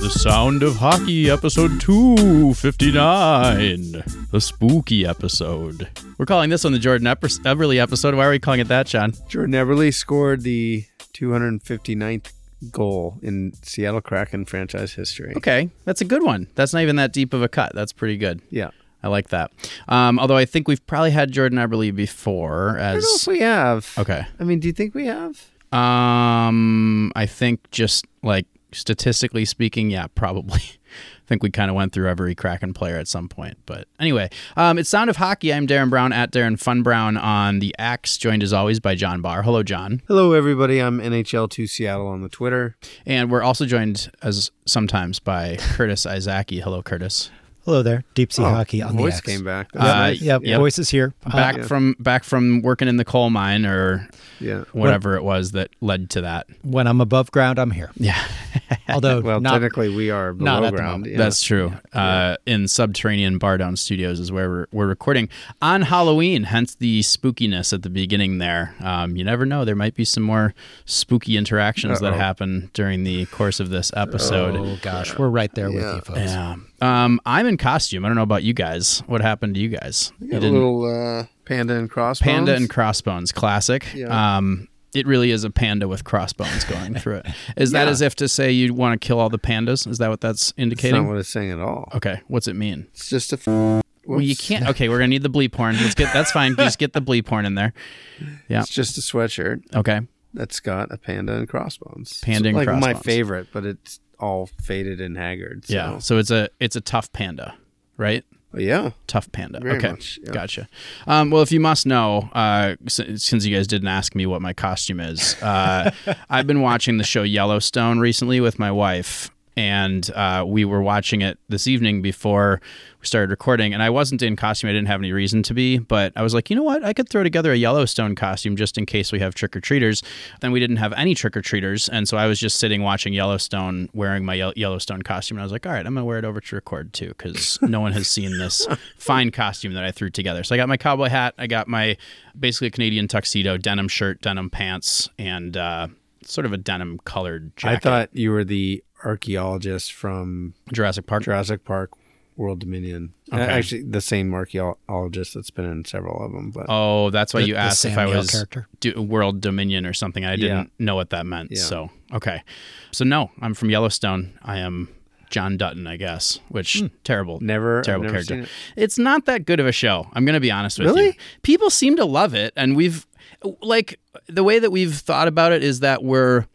the Sound of Hockey, episode 259. The spooky episode. We're calling this one the Jordan Eberle episode. Why are we calling it that, John? Jordan Eberle scored the 259th goal in Seattle Kraken franchise history. Okay, that's a good one. That's not even that deep of a cut. That's pretty good. Yeah. I like that. Um, although I think we've probably had Jordan Eberle before I don't know if we have. Okay. I mean, do you think we have? Um, I think just like statistically speaking, yeah, probably. I think we kind of went through every Kraken player at some point. But anyway, um, it's Sound of Hockey. I'm Darren Brown at Darren Fun Brown on the X, joined as always by John Barr. Hello, John. Hello, everybody. I'm NHL2 Seattle on the Twitter. And we're also joined as sometimes by Curtis Izaki. Hello, Curtis. Hello there, deep sea hockey on the Oh, voice X. came back. Uh, nice. Yep, Yep. voice is here. Uh, Back from back from working in the coal mine or yeah. whatever it was that led to that. when I'm above ground, I'm here. Yeah. Although Well, not technically, we are below at ground. yeah. That's true. Uh, in subterranean BarrDown Studios is where we're, we're recording on Halloween. Hence the spookiness at the beginning there. Um, you never know; there might be some more spooky interactions that Uh-oh. happen during the course of this episode. oh gosh, we're right there with you folks. Yeah. Um, I'm in costume. I don't know about you guys. What happened to you guys? You Got a little uh, panda and crossbones. Panda and crossbones, classic. Yeah. Um, it really is a panda with crossbones going through it. Is that as if to say you want to kill all the pandas? Is that what that's That's not indicating? what it's saying at all. okay, what's it mean? It's just a. F- Well, you can't. Okay, we're gonna need the bleep horn. Let's get. That's fine. Just get the bleep horn in there. Yeah. It's just a sweatshirt Okay. that's got a panda and crossbones. Panda It's and like my favorite, but it's all faded and haggard. So. Yeah. So it's a it's a tough panda, right? Yeah. Tough panda. Very okay. much, yeah. Gotcha. Um, well, if you must know, uh, s- since you guys didn't ask me what my costume is, uh, I've been watching the show Yellowstone recently with my wife. And uh, we were watching it this evening before we started recording. And I wasn't in costume. I didn't have any reason to be. But I was like, you know what? I could throw together a Yellowstone costume just in case we have trick or treaters. Then we didn't have any trick or treaters. And so I was just sitting watching Yellowstone wearing my Yel- Yellowstone costume. And I was like, all right, I'm going to wear it over to record too because no one has seen this fine costume that I threw together. So I got my cowboy hat. I got my basically a Canadian tuxedo, denim shirt, denim pants, and uh, sort of a denim colored jacket. I thought you were the archaeologist from Jurassic Park. Jurassic Park World Dominion. Okay. Uh, Actually, the same archaeologist that's been in several of them. But Oh, that's why The- you asked if I Neill was character. do, World Dominion or something. I didn't know what that meant. Yeah. So, okay. So, no, I'm from Yellowstone. I am John Dutton, I guess, which terrible. never, Terrible never character. seen it. It's not that good of a show. I'm going to be honest with you. People seem to love it. And we've, like, the way that we've thought about it is that we're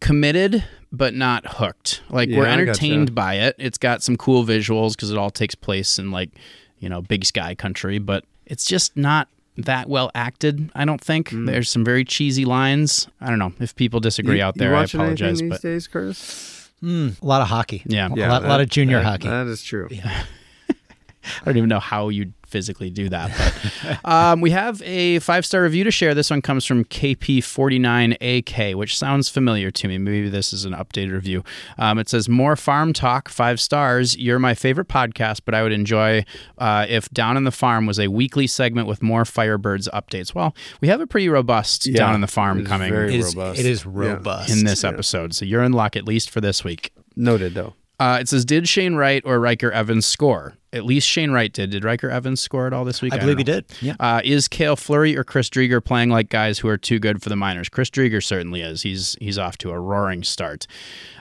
committed, but not hooked. Like, Yeah, we're I gotcha. entertained by it. It's got some cool visuals because it all takes place in, like, you know, big sky country, but it's just not that well acted, I don't think. There's some very cheesy lines. I don't know. If people disagree Mm. You- out you there, I apologize. these But days, Curtis? Mm, a lot of hockey. Yeah. a Yeah, lot, that- lot of junior that- hockey. That is true. I don't even know how you'd physically do that. But um, we have a five star review to share. This one comes from KP49AK, which sounds familiar to me. Maybe this is an updated review. Um, it says, More farm talk, five stars. You're my favorite podcast, but I would enjoy uh, if Down in the Farm was a weekly segment with more Firebirds updates. Well, we have a pretty robust Yeah, Down in the Farm it's coming very It is, robust. it is Yeah. in this episode. So you're in luck, at least for this week. Noted, though. Uh, it says, Did Shane Wright or Ryker Evans score? At least Shane Wright did. Did Ryker Evans score at all this week? I don't believe he did. Yeah. Uh, is Kale Fleury or Chris Driedger playing like guys who are too good for the minors? Chris Driedger certainly is. He's he's off to a roaring start.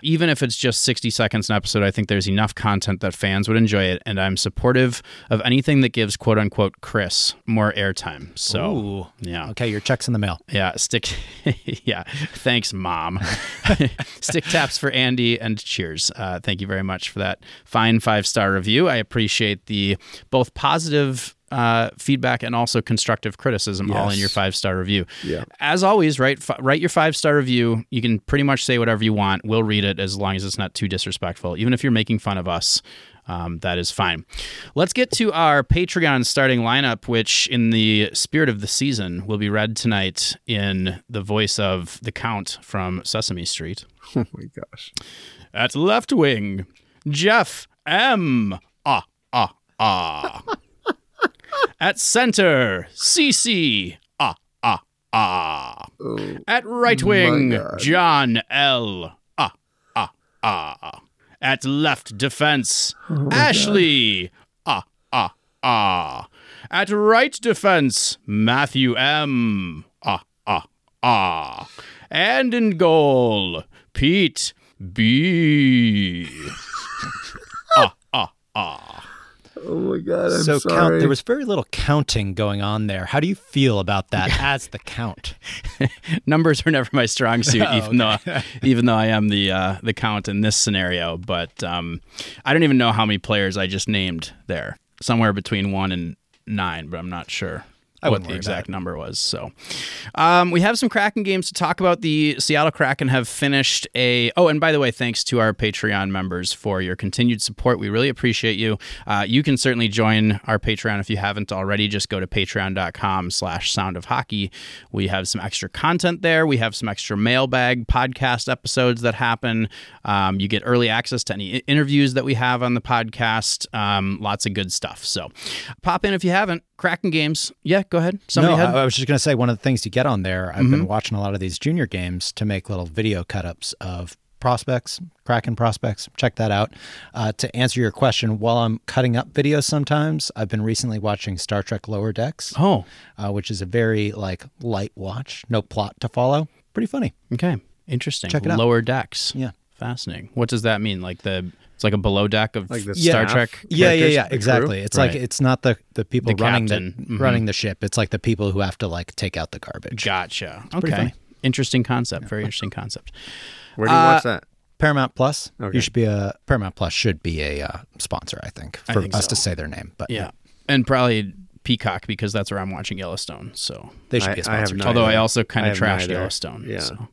Even if it's just 60 seconds an episode, I think there's enough content that fans would enjoy it, and I'm supportive of anything that gives quote unquote Chris more airtime. So Ooh. yeah. Okay, your check's in the mail. Yeah, stick. yeah, thanks, mom. stick taps for Andy and cheers. Uh, thank you very much for that fine five star review. I appreciate the both positive uh, feedback and also constructive criticism all in your five star review. Yeah. As always, write fi- write your five star review. You can pretty much say whatever you want. We'll read it as long as it's not too disrespectful. Even if you're making fun of us. Um, that is fine. Let's get to our Patreon starting lineup, which, in the spirit of the season, will be read tonight in the voice of the Count from Sesame Street. Oh my gosh. At left wing, Jeff M. Ah, ah. At center, CC. Ah, ah, ah. Oh, At right wing, God. John L. Ah, ah, ah. At left defense, Ashley. Ah, ah, ah. At right defense, Matthew M. Ah, ah, ah. And in goal, Pete B. ah, ah, ah. Oh my god, I'm so sorry. count. There was very little counting going on there. How do you feel about that as the count? Numbers are never my strong suit, Oh, even though even though I am the uh, the count in this scenario. But um, I don't even know how many players I just named there. Somewhere between one and nine, but I'm not sure. I what the exact number was. So, um, we have some Kraken games to talk about. The Seattle Kraken have finished a. Oh, and by the way, thanks to our Patreon members for your continued support. We really appreciate you. Uh, you can certainly join our Patreon if you haven't already. Just go to patreon.com/slash Sound of Hockey. We have some extra content there. We have some extra mailbag podcast episodes that happen. Um, you get early access to any interviews that we have on the podcast. Um, lots of good stuff. So, pop in if you haven't. Kraken games. Yeah, go ahead. Somebody no, had. I, was just going to say one of the things you get on there. I've been watching a lot of these junior games to make little video cut ups of prospects, Kraken prospects. Check that out. Uh, to answer your question, while I'm cutting up videos, sometimes I've been recently watching Star Trek Lower Decks, oh, uh, which is a very like light watch, no plot to follow. Pretty funny. Okay, interesting. Check it out. Lower decks. Yeah. fascinating. What does that mean? Like the it's like a below deck of Like the Star staff? Trek. Yeah, yeah, yeah, the crew? exactly. It's like it's not the the people The running captain. the Mhm. running the ship. It's like the people who have to like take out the garbage. Gotcha. pretty Okay, funny. interesting concept. Very interesting concept. Where do you Uh, watch that? Paramount Plus. Okay. You should be a Paramount Plus should be a uh, sponsor, I think, I for think us so. to say their name. But Yeah, and probably Peacock because that's where I'm watching Yellowstone. So they should I- be a have sponsor. no too. Although I also kind of have trashed neither. Yellowstone. Yeah. So.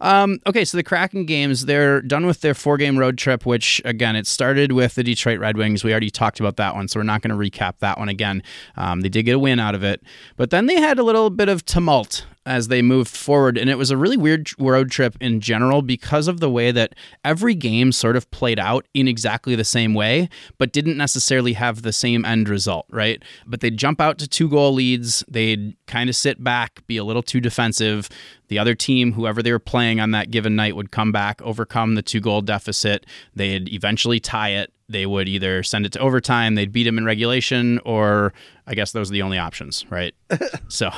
Um, okay, so the Kraken games, they're done with their four game road trip, which, again, it started with the Detroit Red Wings. We already talked about that one, so we're not going to recap that one again. Um, they did get a win out of it. But then they had a little bit of tumult as they moved forward. And it was a really weird road trip in general because of the way that every game sort of played out in exactly the same way, but didn't necessarily have the same end result, right? But they'd jump out to two goal leads, they'd kind of sit back, be a little too defensive. The other team, whoever they were playing on that given night, would come back, overcome the two goal deficit. They'd eventually tie it. They would either send it to overtime, they'd beat them in regulation, or I guess those are the only options, right? so,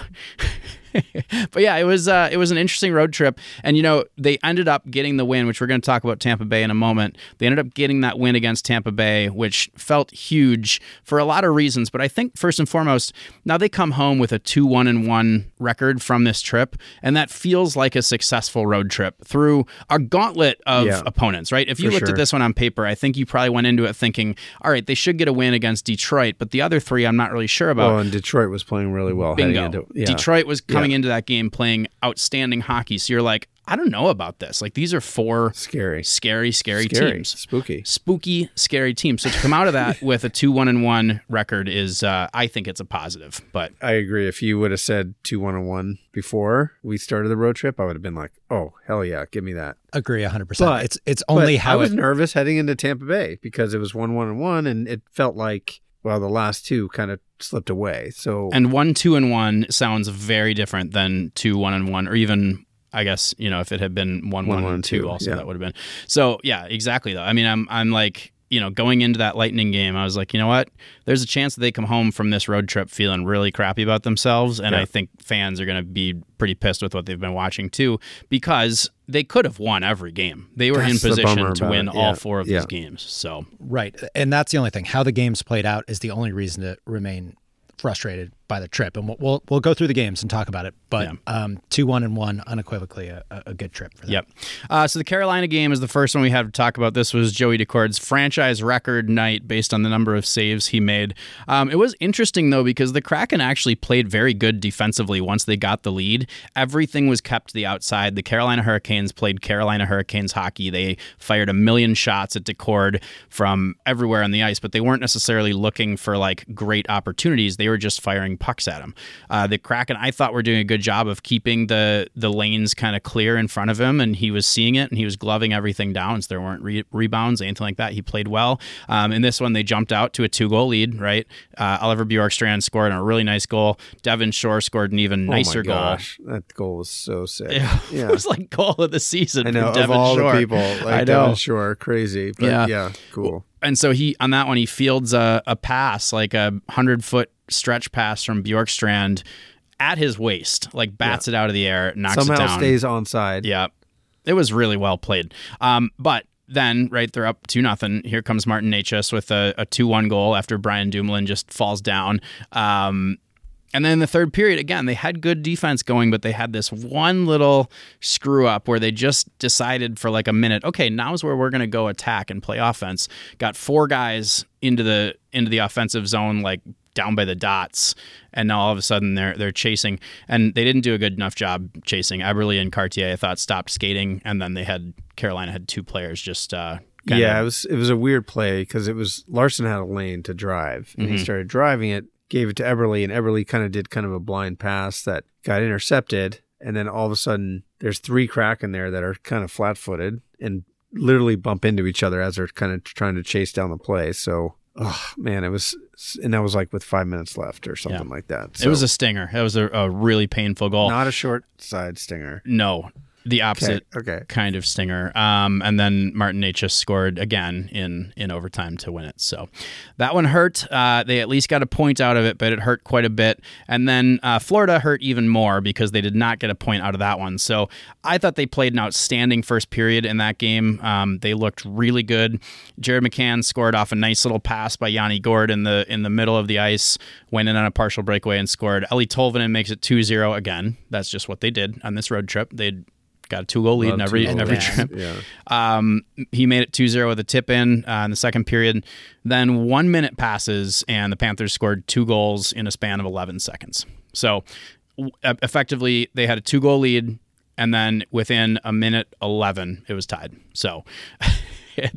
but yeah, it was uh, it was an interesting road trip, and you know they ended up getting the win, which we're going to talk about Tampa Bay in a moment. They ended up getting that win against Tampa Bay, which felt huge for a lot of reasons. But I think first and foremost, now they come home with a two one and one record from this trip, and that feels like a successful road trip through a gauntlet of Yeah. opponents. Right? If you looked sure. at this one on paper, I think you probably went into it thinking, all right, they should get a win against Detroit, but the other three, I'm not really sure about. Well, and Detroit was playing really well. heading Bingo. into- yeah. Detroit was coming into that game playing outstanding hockey. So you're like, I don't know about this. Like these are four Scary. scary, scary, Scary. teams. Spooky. Spooky, scary teams. So to come out of that with a two one and one record is, uh, I think it's a positive. But I agree. If you would have said two one and one before we started the road trip, I would have been like, "Oh hell yeah, give me that." Agree 100. percent But- It's it's only But how I was it, nervous heading into Tampa Bay because it was one one and one, and it felt like well, the last two kind of slipped away. So and one two and one sounds very different than two one and one, or even. I guess you know if it had been one one, one, and two, two, also yeah. that would have been. So yeah, exactly though. I mean, I'm I'm like you know going into that Lightning game, I was like, you know what? There's a chance that they come home from this road trip feeling really crappy about themselves, and Yeah. I think fans are going to be pretty pissed with what they've been watching too, because they could have won every game. They were That's in position to win it. all four of Yeah. these games. So right, and that's the only thing. How the games played out is the only reason to remain frustrated by the trip, and we'll we'll, we'll go through the games and talk about it. But Yeah. um, two one and one, unequivocally a, a good trip for them. Yep. Uh, so the Carolina game is the first one we had to talk about. This was Joey Daccord's franchise record night based on the number of saves he made. Um, it was interesting though because the Kraken actually played very good defensively once they got the lead. Everything was kept to the outside. The Carolina Hurricanes played Carolina Hurricanes hockey. They fired a million shots at Decord from everywhere on the ice, but they weren't necessarily looking for like great opportunities. They were just firing throwing pucks at him. Uh, the Kraken, I thought, were doing a good job of keeping the the lanes kind of clear in front of him, and he was seeing it, and he was gloving everything down. So there weren't re- rebounds, anything like that. He played well. Um, in this one, they jumped out to a two goal lead. Right, uh, Oliver Bjorkstrand scored a really nice goal. Devin Shore scored an even nicer oh my gosh, goal. That goal was so sick. Yeah, yeah. it was like goal of the season. I know Devin of all Shore. the people, like I know. Devin Shore, crazy. But yeah, yeah, cool. And so he on that one he fields a, a pass like a hundred foot stretch pass from Bjorkstrand at his waist, like bats yeah. it out of the air, knocks Somehow it down. stays onside. Yeah, it was really well played. Um, but then right they're up two nothing. Here comes Martin Necas with a, a two one goal after Brian Dumoulin just falls down. Um, and then in the third period, again, they had good defense going, but they had this one little screw up where they just decided for like a minute, okay, now's where we're going to go attack and play offense. Got four guys into the into the offensive zone, like down by the dots, and now all of a sudden they're they're chasing, and they didn't do a good enough job chasing. Eberle and Cartier, I thought, stopped skating, and then they had Carolina had two players just. Uh, yeah, of, it was it was a weird play because it was Larsson had a lane to drive, and mm-hmm. he started driving it gave it to Eberle, and Eberle kind of did kind of a blind pass that got intercepted. And then all of a sudden, there's three Kraken there that are kind of flat footed and literally bump into each other as they're kind of trying to chase down the play. So, oh man, it was, and that was like with five minutes left or something yeah. like that. So, it was a stinger. It was a, a really painful goal. Not a short side stinger. No, the opposite okay, okay. kind of stinger. Um, and then Martin Necas scored again in in overtime to win it. So that one hurt. Uh, they at least got a point out of it, but it hurt quite a bit. And then uh, Florida hurt even more because they did not get a point out of that one. So I thought they played an outstanding first period in that game. Um, they looked really good. Jared McCann scored off a nice little pass by Yanni Gourde in the in the middle of the ice, went in on a partial breakaway and scored. Eeli Tolvanen makes it 2-0 again. That's just what they did on this road trip. They'd got a two goal lead in every in every trip. Yeah. Um, he made it 2-0 with a tip in uh, in the second period. Then one minute passes and the Panthers scored two goals in a span of 11 seconds. So effectively, they had a two goal lead, and then within a minute 11, it was tied. So.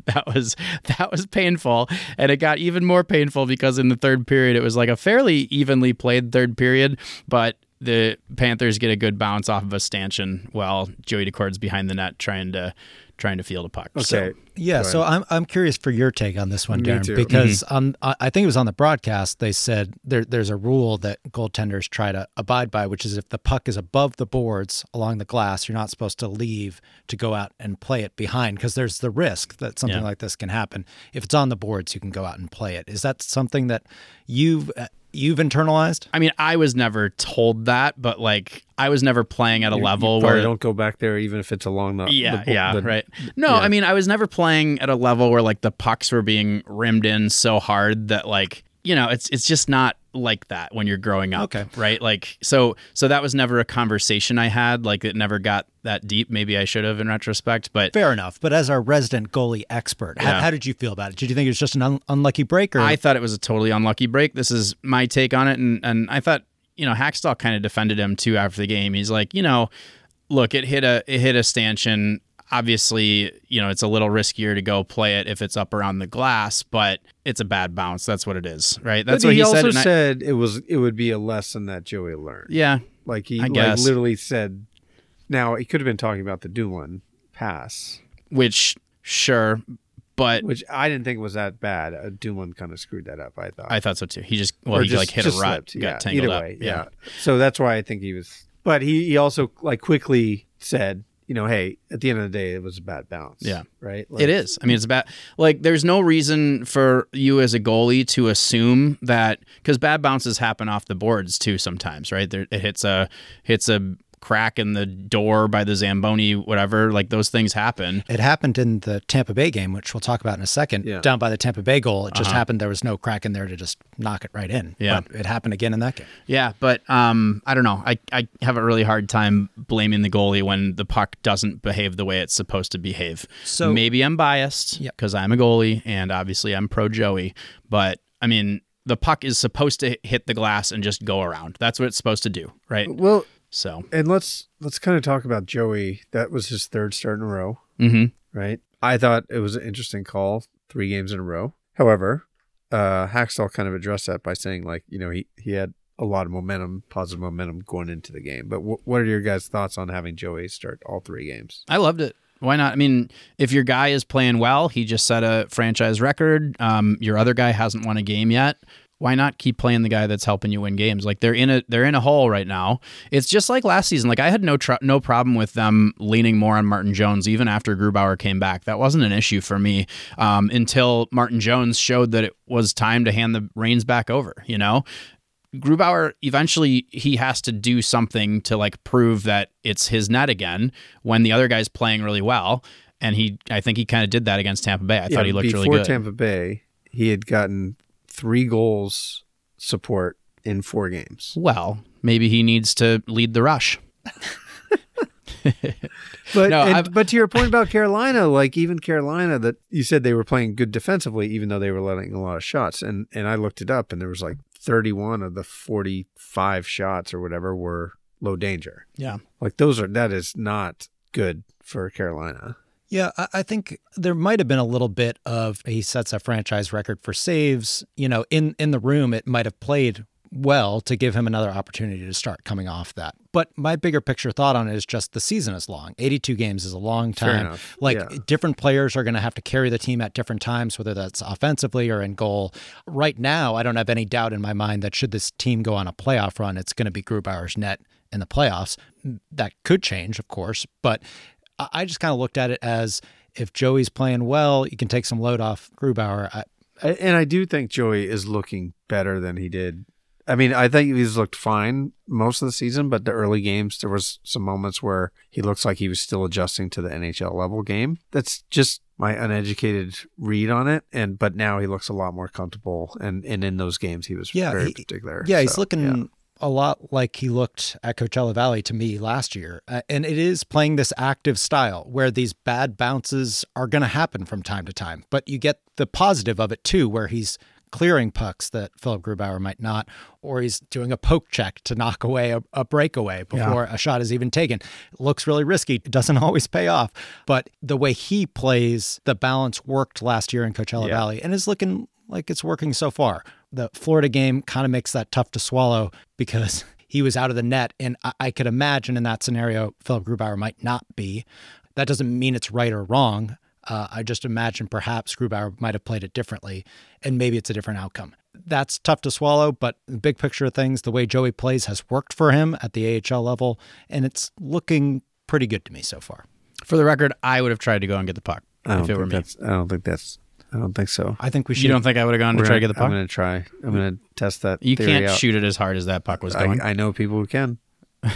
that was that was painful and it got even more painful because in the third period it was like a fairly evenly played third period but the Panthers get a good bounce off of a stanchion while Joey Daccord's behind the net trying to trying to field a puck. Okay. So, yeah, so I'm I'm curious for your take on this one, Darren, because mm-hmm. um, I think it was on the broadcast they said there there's a rule that goaltenders try to abide by, which is if the puck is above the boards along the glass, you're not supposed to leave to go out and play it behind because there's the risk that something yeah. like this can happen. If it's on the boards, you can go out and play it. Is that something that you've uh, you've internalized? I mean, I was never told that, but like I was never playing at a you, level you where don't go back there even if it's along the yeah the, yeah the, right. No, yeah. I mean I was never playing at a level where like the pucks were being rimmed in so hard that like you know it's it's just not like that when you're growing up okay. right? Like so so that was never a conversation i had. Like it never got that deep. Maybe i should have in retrospect but fair enough. But as our resident goalie expert yeah. how, how, did you feel about it? Did you think it was just an un- unlucky break or i thought it was a totally unlucky break. This is my take on it. And and i thought you know Hakstol kind of defended him too after the game. He's like you know look it hit a it hit a stanchion obviously, you know, it's a little riskier to go play it if it's up around the glass, but it's a bad bounce. That's what it is, right? That's but what he, he, also said. said it was it would be a lesson that Joey learned. Yeah, like he like literally said. Now he could have been talking about the Dumoulin pass, which sure, but which I didn't think was that bad. Uh, Dumoulin kind of screwed that up. I thought. I thought so too. He just well, Or he just- like hit just a rut, slipped. got Yeah, tangled either up. way, yeah. So that's why I think he was. But he, he also like quickly said, you know, hey, at the end of the day, it was a bad bounce. Yeah. Right. Like, It is. I mean, it's bad. Like, there's no reason for you as a goalie to assume that because bad bounces happen off the boards too sometimes, right? There, it hits a hits a crack in the door by the Zamboni, whatever. Like those things happen. It happened in the Tampa Bay game, which we'll talk about in a second. Yeah. Down by the Tampa Bay goal, it just Uh-huh. happened there was no crack in there to just knock it right in. Yeah. But it happened again in that game. Yeah, but um, I don't know. I, I have a really hard time blaming the goalie when the puck doesn't behave the way it's supposed to behave. So- maybe I'm biased Yep. because I'm a goalie and obviously I'm pro Joey. But I mean, the puck is supposed to hit the glass and just go around. That's what it's supposed to do, right? Well, So, and let's let's kind of talk about Joey. That was his third start in a row, hmm right? I thought it was an interesting call, three games in a row. However, uh, Hakstol kind of addressed that by saying like, you know, he he had a lot of momentum, positive momentum going into the game. But w- what are your guys' thoughts on having Joey start all three games? I loved it. Why not? I mean, if your guy is playing well, he just set a franchise record. Um, your other guy hasn't won a game yet. Why not keep playing the guy that's helping you win games? Like they're in a they're in a hole right now. It's just like last season. Like I had no tr- no problem with them leaning more on Martin Jones even after Grubauer came back. That wasn't an issue for me um, until Martin Jones showed that it was time to hand the reins back over. You know, Grubauer eventually he has to do something to like prove that it's his net again when the other guy's playing really well. And he, I think he kind of did that against Tampa Bay. I thought he looked really good. Before Tampa Bay, he had gotten three goals support in four games. well, maybe he needs to lead the rush. But No, and- but to your point about Carolina, like even Carolina, that you said they were playing good defensively, even though they were letting a lot of shots. And and I looked it up, and there was like 31 of the 45 shots or whatever were low danger. Yeah. Like those are that is not good for Carolina. Yeah, I, think there might have been a little bit of he sets a franchise record for saves. You know, in in the room, it might have played well to give him another opportunity to start coming off that. But my bigger picture thought on it is just the season is long. 82 games is a long time. Like Yeah. different players are going to have to carry the team at different times, whether that's offensively or in goal. Right now, I don't have any doubt in my mind that should this team go on a playoff run, it's going to be Grubauer's net in the playoffs. That could change, of course, but I just kind of looked at it as if Joey's playing well, you can take some load off Grubauer. I, I- And I do think Joey is looking better than he did. I mean, I think he's looked fine most of the season, but the early games there was some moments where he looks like he was still adjusting to the NHL level game. That's just my uneducated read on it. And but now he looks a lot more comfortable, and and in those games he was Yeah, very he- particular. Yeah, he's looking yeah. A lot like he looked at Coachella Valley to me last year. Uh, and it is playing this active style where these bad bounces are going to happen from time to time. But you get the positive of it too, where he's clearing pucks that Philip Grubauer might not, or he's doing a poke check to knock away a, a breakaway before a shot is even taken. It looks really risky. It doesn't always pay off. But the way he plays, the balance worked last year in Coachella Yeah. Valley and is looking like it's working so far. The Florida game kind of makes that tough to swallow because he was out of the net. And I, I could imagine in that scenario, Philip Grubauer might not be. That doesn't mean it's right or wrong. Uh, I just imagine perhaps Grubauer might have played it differently, and maybe it's a different outcome. That's tough to swallow, but the big picture of things, the way Joey plays has worked for him at the AHL level, and it's looking pretty good to me so far. For the record, I would have tried to go and get the puck if it were me. I don't think that's. I don't think so. I think we should. You don't think I would have gone to We're try to gonna- get the puck? I'm going to try. I'm going to test that. you theory can't out. shoot it as hard as that puck was going. I, I know people who can.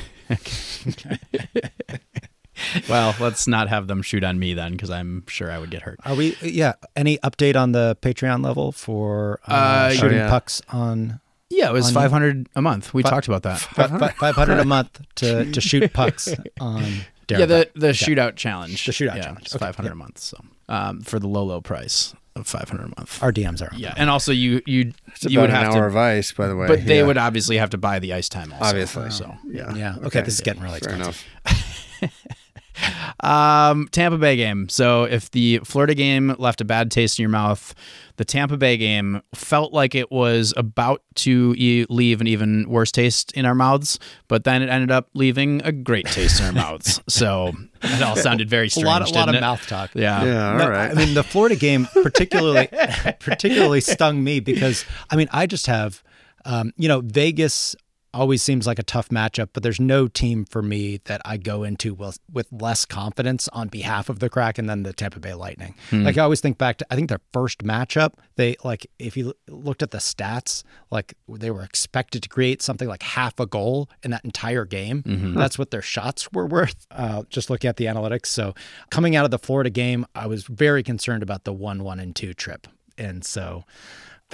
well, let's not have them shoot on me then, because I'm sure I would get hurt. Are we? Yeah. Any update on the Patreon level for uh, Uh, shooting Oh, yeah. pucks on Yeah, it was 500 a month. We Fi- talked about that. five hundred a month to to shoot pucks on? yeah, the Darabont? the shootout challenge. The shootout yeah, challenge. It's Okay, 500 yeah. a month. So um, for the low low price of 500 a month. Our DMs are on. yeah, and also you you It's you about would an have hour to, of ice, by the way. but they would obviously have to buy the ice time also. obviously. So yeah. Yeah. Okay. This is getting really Fair expensive. enough. Um, Tampa Bay game. So if the Florida game left a bad taste in your mouth, the Tampa Bay game felt like it was about to e- leave an even worse taste in our mouths, but then it ended up leaving a great taste in our mouths. So it all sounded very A strange. lot, a lot of didn't it? mouth talk. Yeah. Yeah. All No, right. I mean, the Florida game particularly particularly stung me because I mean, I just have, um, you know, Vegas always seems like a tough matchup, but there's no team for me that I go into with, with less confidence on behalf of the Kraken than the Tampa Bay Lightning. Like I always think back to, I think their first matchup, they like if you looked at the stats, like they were expected to create something like half a goal in that entire game. That's what their shots were worth. Uh, just looking at the analytics. So coming out of the Florida game, I was very concerned about the one, one, and two trip, and so.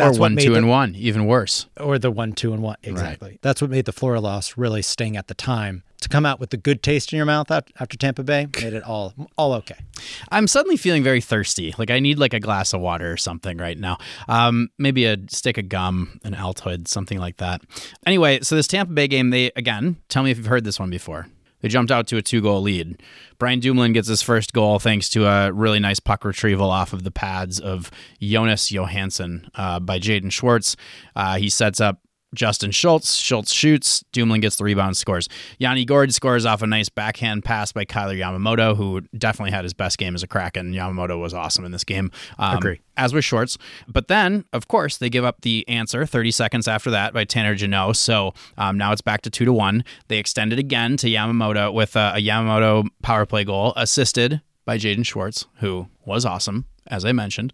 That's or one, two, the- and one, even worse. or the one, two, and one. Exactly. That's what made the Florida loss really sting at the time. To come out with the good taste in your mouth after, after Tampa Bay made it all all okay. I'm suddenly feeling very thirsty. Like I need like a glass of water or something right now. Um, maybe a stick of gum, an Altoid, something like that. Anyway, so this Tampa Bay game, they again tell me if you've heard this one before. They jumped out to a two goal lead. Brian Dumoulin gets his first goal thanks to a really nice puck retrieval off of the pads of Jonas Johansson uh, by Jaden Schwartz. Uh, he sets up Justin Schultz. Schultz shoots. Dumoulin gets the rebound, scores. Yanni Gourde scores off a nice backhand pass by Kailer Yamamoto, who definitely had his best game as a Kraken. Yamamoto was awesome in this game. Um, Agree. As was Schwartz. But then, of course, they give up the answer 30 seconds after that by Tanner Jeannot. So um, now it's back to two to one. They extended again to Yamamoto with a, a Yamamoto power play goal, assisted by Jaden Schwartz, who was awesome, as I mentioned.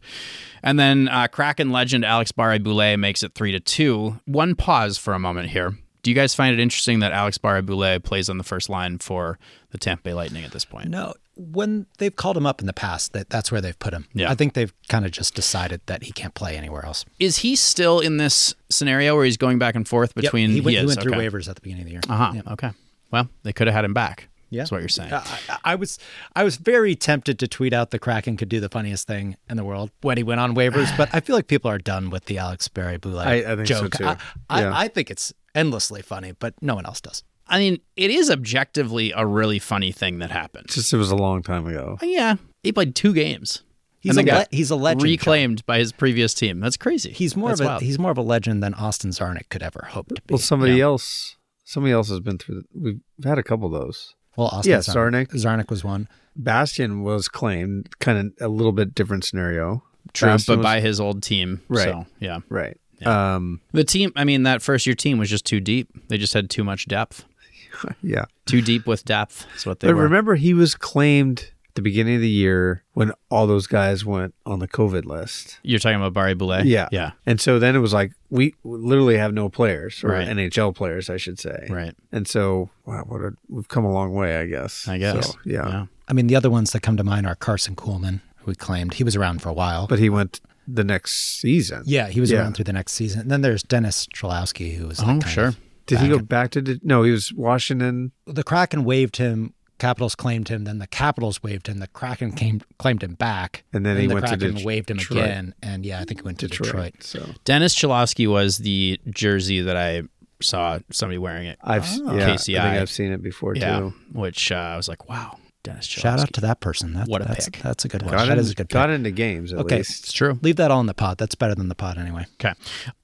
And then uh, Kraken legend Alex Barre Boulet makes it three to two. One pause for a moment here. Do you guys find it interesting that Alex Barre Boulet plays on the first line for the Tampa Bay Lightning at this point? No, when they've called him up in the past, that that's where they've put him. Yeah. I think they've kind of just decided that he can't play anywhere else. Is he still in this scenario where he's going back and forth Yep, between? he went, he is, went through okay. waivers at the beginning of the year. Uh huh. Yeah. Okay. Well, they could have had him back. Yeah. That's what you're saying. I, I- I was I was very tempted to tweet out the Kraken could do the funniest thing in the world when he went on waivers, but I feel like people are done with the Alex Barre Boulet I- I think so, joke. too. I, I, Yeah. I think it's endlessly funny, but no one else does. I mean, it is objectively a really funny thing that happened. Just it was a long time ago. Uh, yeah, he played two games. He's a then le- he's a legend. John. reclaimed by his previous team. That's crazy. He's more That's of a wild. he's more of a legend than Austin Czarnik could ever hope to be. Well, somebody Yeah. else, somebody else has been through. The, we've had a couple of those. Well, Austin Yeah, Czarnik. Czarnik. Czarnik was one. Bastian was claimed, kind of a little bit different scenario. True, Bastian but was- by his old team. Right. So, yeah. right. Um, The team, I mean, that first year team was just too deep. They just had too much depth. yeah. Too deep with depth. That's what they But were. remember, he was claimed at the beginning of the year when all those guys went on the COVID list. You're talking about Barre Boulet? Yeah. Yeah. And so then it was like we literally have no players, or Right. NHL players, I should say. Right. And so, wow, what a, we've come a long way, I guess. I guess. So, yeah. I mean, the other ones that come to mind are Karson Kuhlman, who we claimed he was around for a while. But he went the next season. yeah, he was Yeah. around through the next season. And then there's Dennis Cholowski, who was like Oh, kind sure. of- Did he go back to? the- No, he was Washington. the Kraken waived him. Capitals claimed him. Then the Capitals waived him. The Kraken came claimed him back. And then he the went to Kraken Det- waived him Detroit. again. And yeah, I think he went to Detroit. So Dennis Cholowski was the jersey that I saw somebody wearing it. I've s- Oh. yeah, I think I've seen it before Yeah. too. Which uh, I was like, wow, Dennis Cholowski. Shout out to that person. That, What a that's, pick. That's a good one. Got, That in- is a good pick. got into games at Okay. least. It's true. Leave that all in the pot. That's better than the pot anyway. Okay.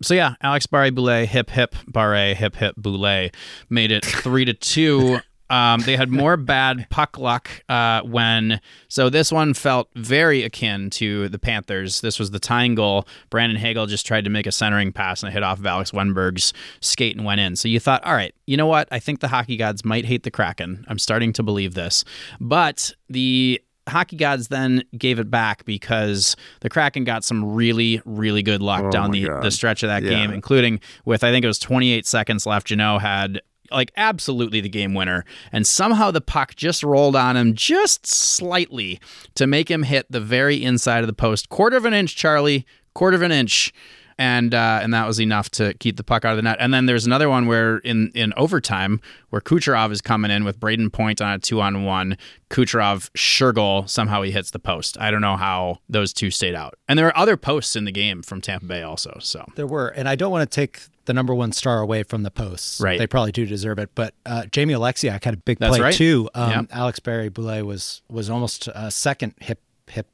So yeah, Alex Barre Boulet, hip hip Barre, hip hip Boulet made it three to two. Um, they had more bad puck luck uh, when. So this one felt very akin to the Panthers. This was the tying goal. Brandon Hagel just tried to make a centering pass and it hit off of Alex Wennberg's skate and went in. So you thought, all right, you know what? I think the hockey gods might hate the Kraken. I'm starting to believe this. But the hockey gods then gave it back because the Kraken got some really, really good luck Oh down the, God. the stretch of that Yeah. game, including with I think it was 28 seconds left. Jeannot had like absolutely the game winner, and somehow the puck just rolled on him just slightly to make him hit the very inside of the post, quarter of an inch, Charlie, quarter of an inch. And uh, and that was enough to keep the puck out of the net. And then there's another one where in, in overtime where Kucherov is coming in with Brayden Point on a two on one. Kucherov sure goal somehow he hits the post. I don't know how those two stayed out. And there are other posts in the game from Tampa Bay also. So There were, and I don't want to take the number one star away from the posts. Right. They probably do deserve it. But uh, Jamie Oleksiak had a big That's play right. too. Um, Yep. Alex Barre Boulet was was almost a second hip hip.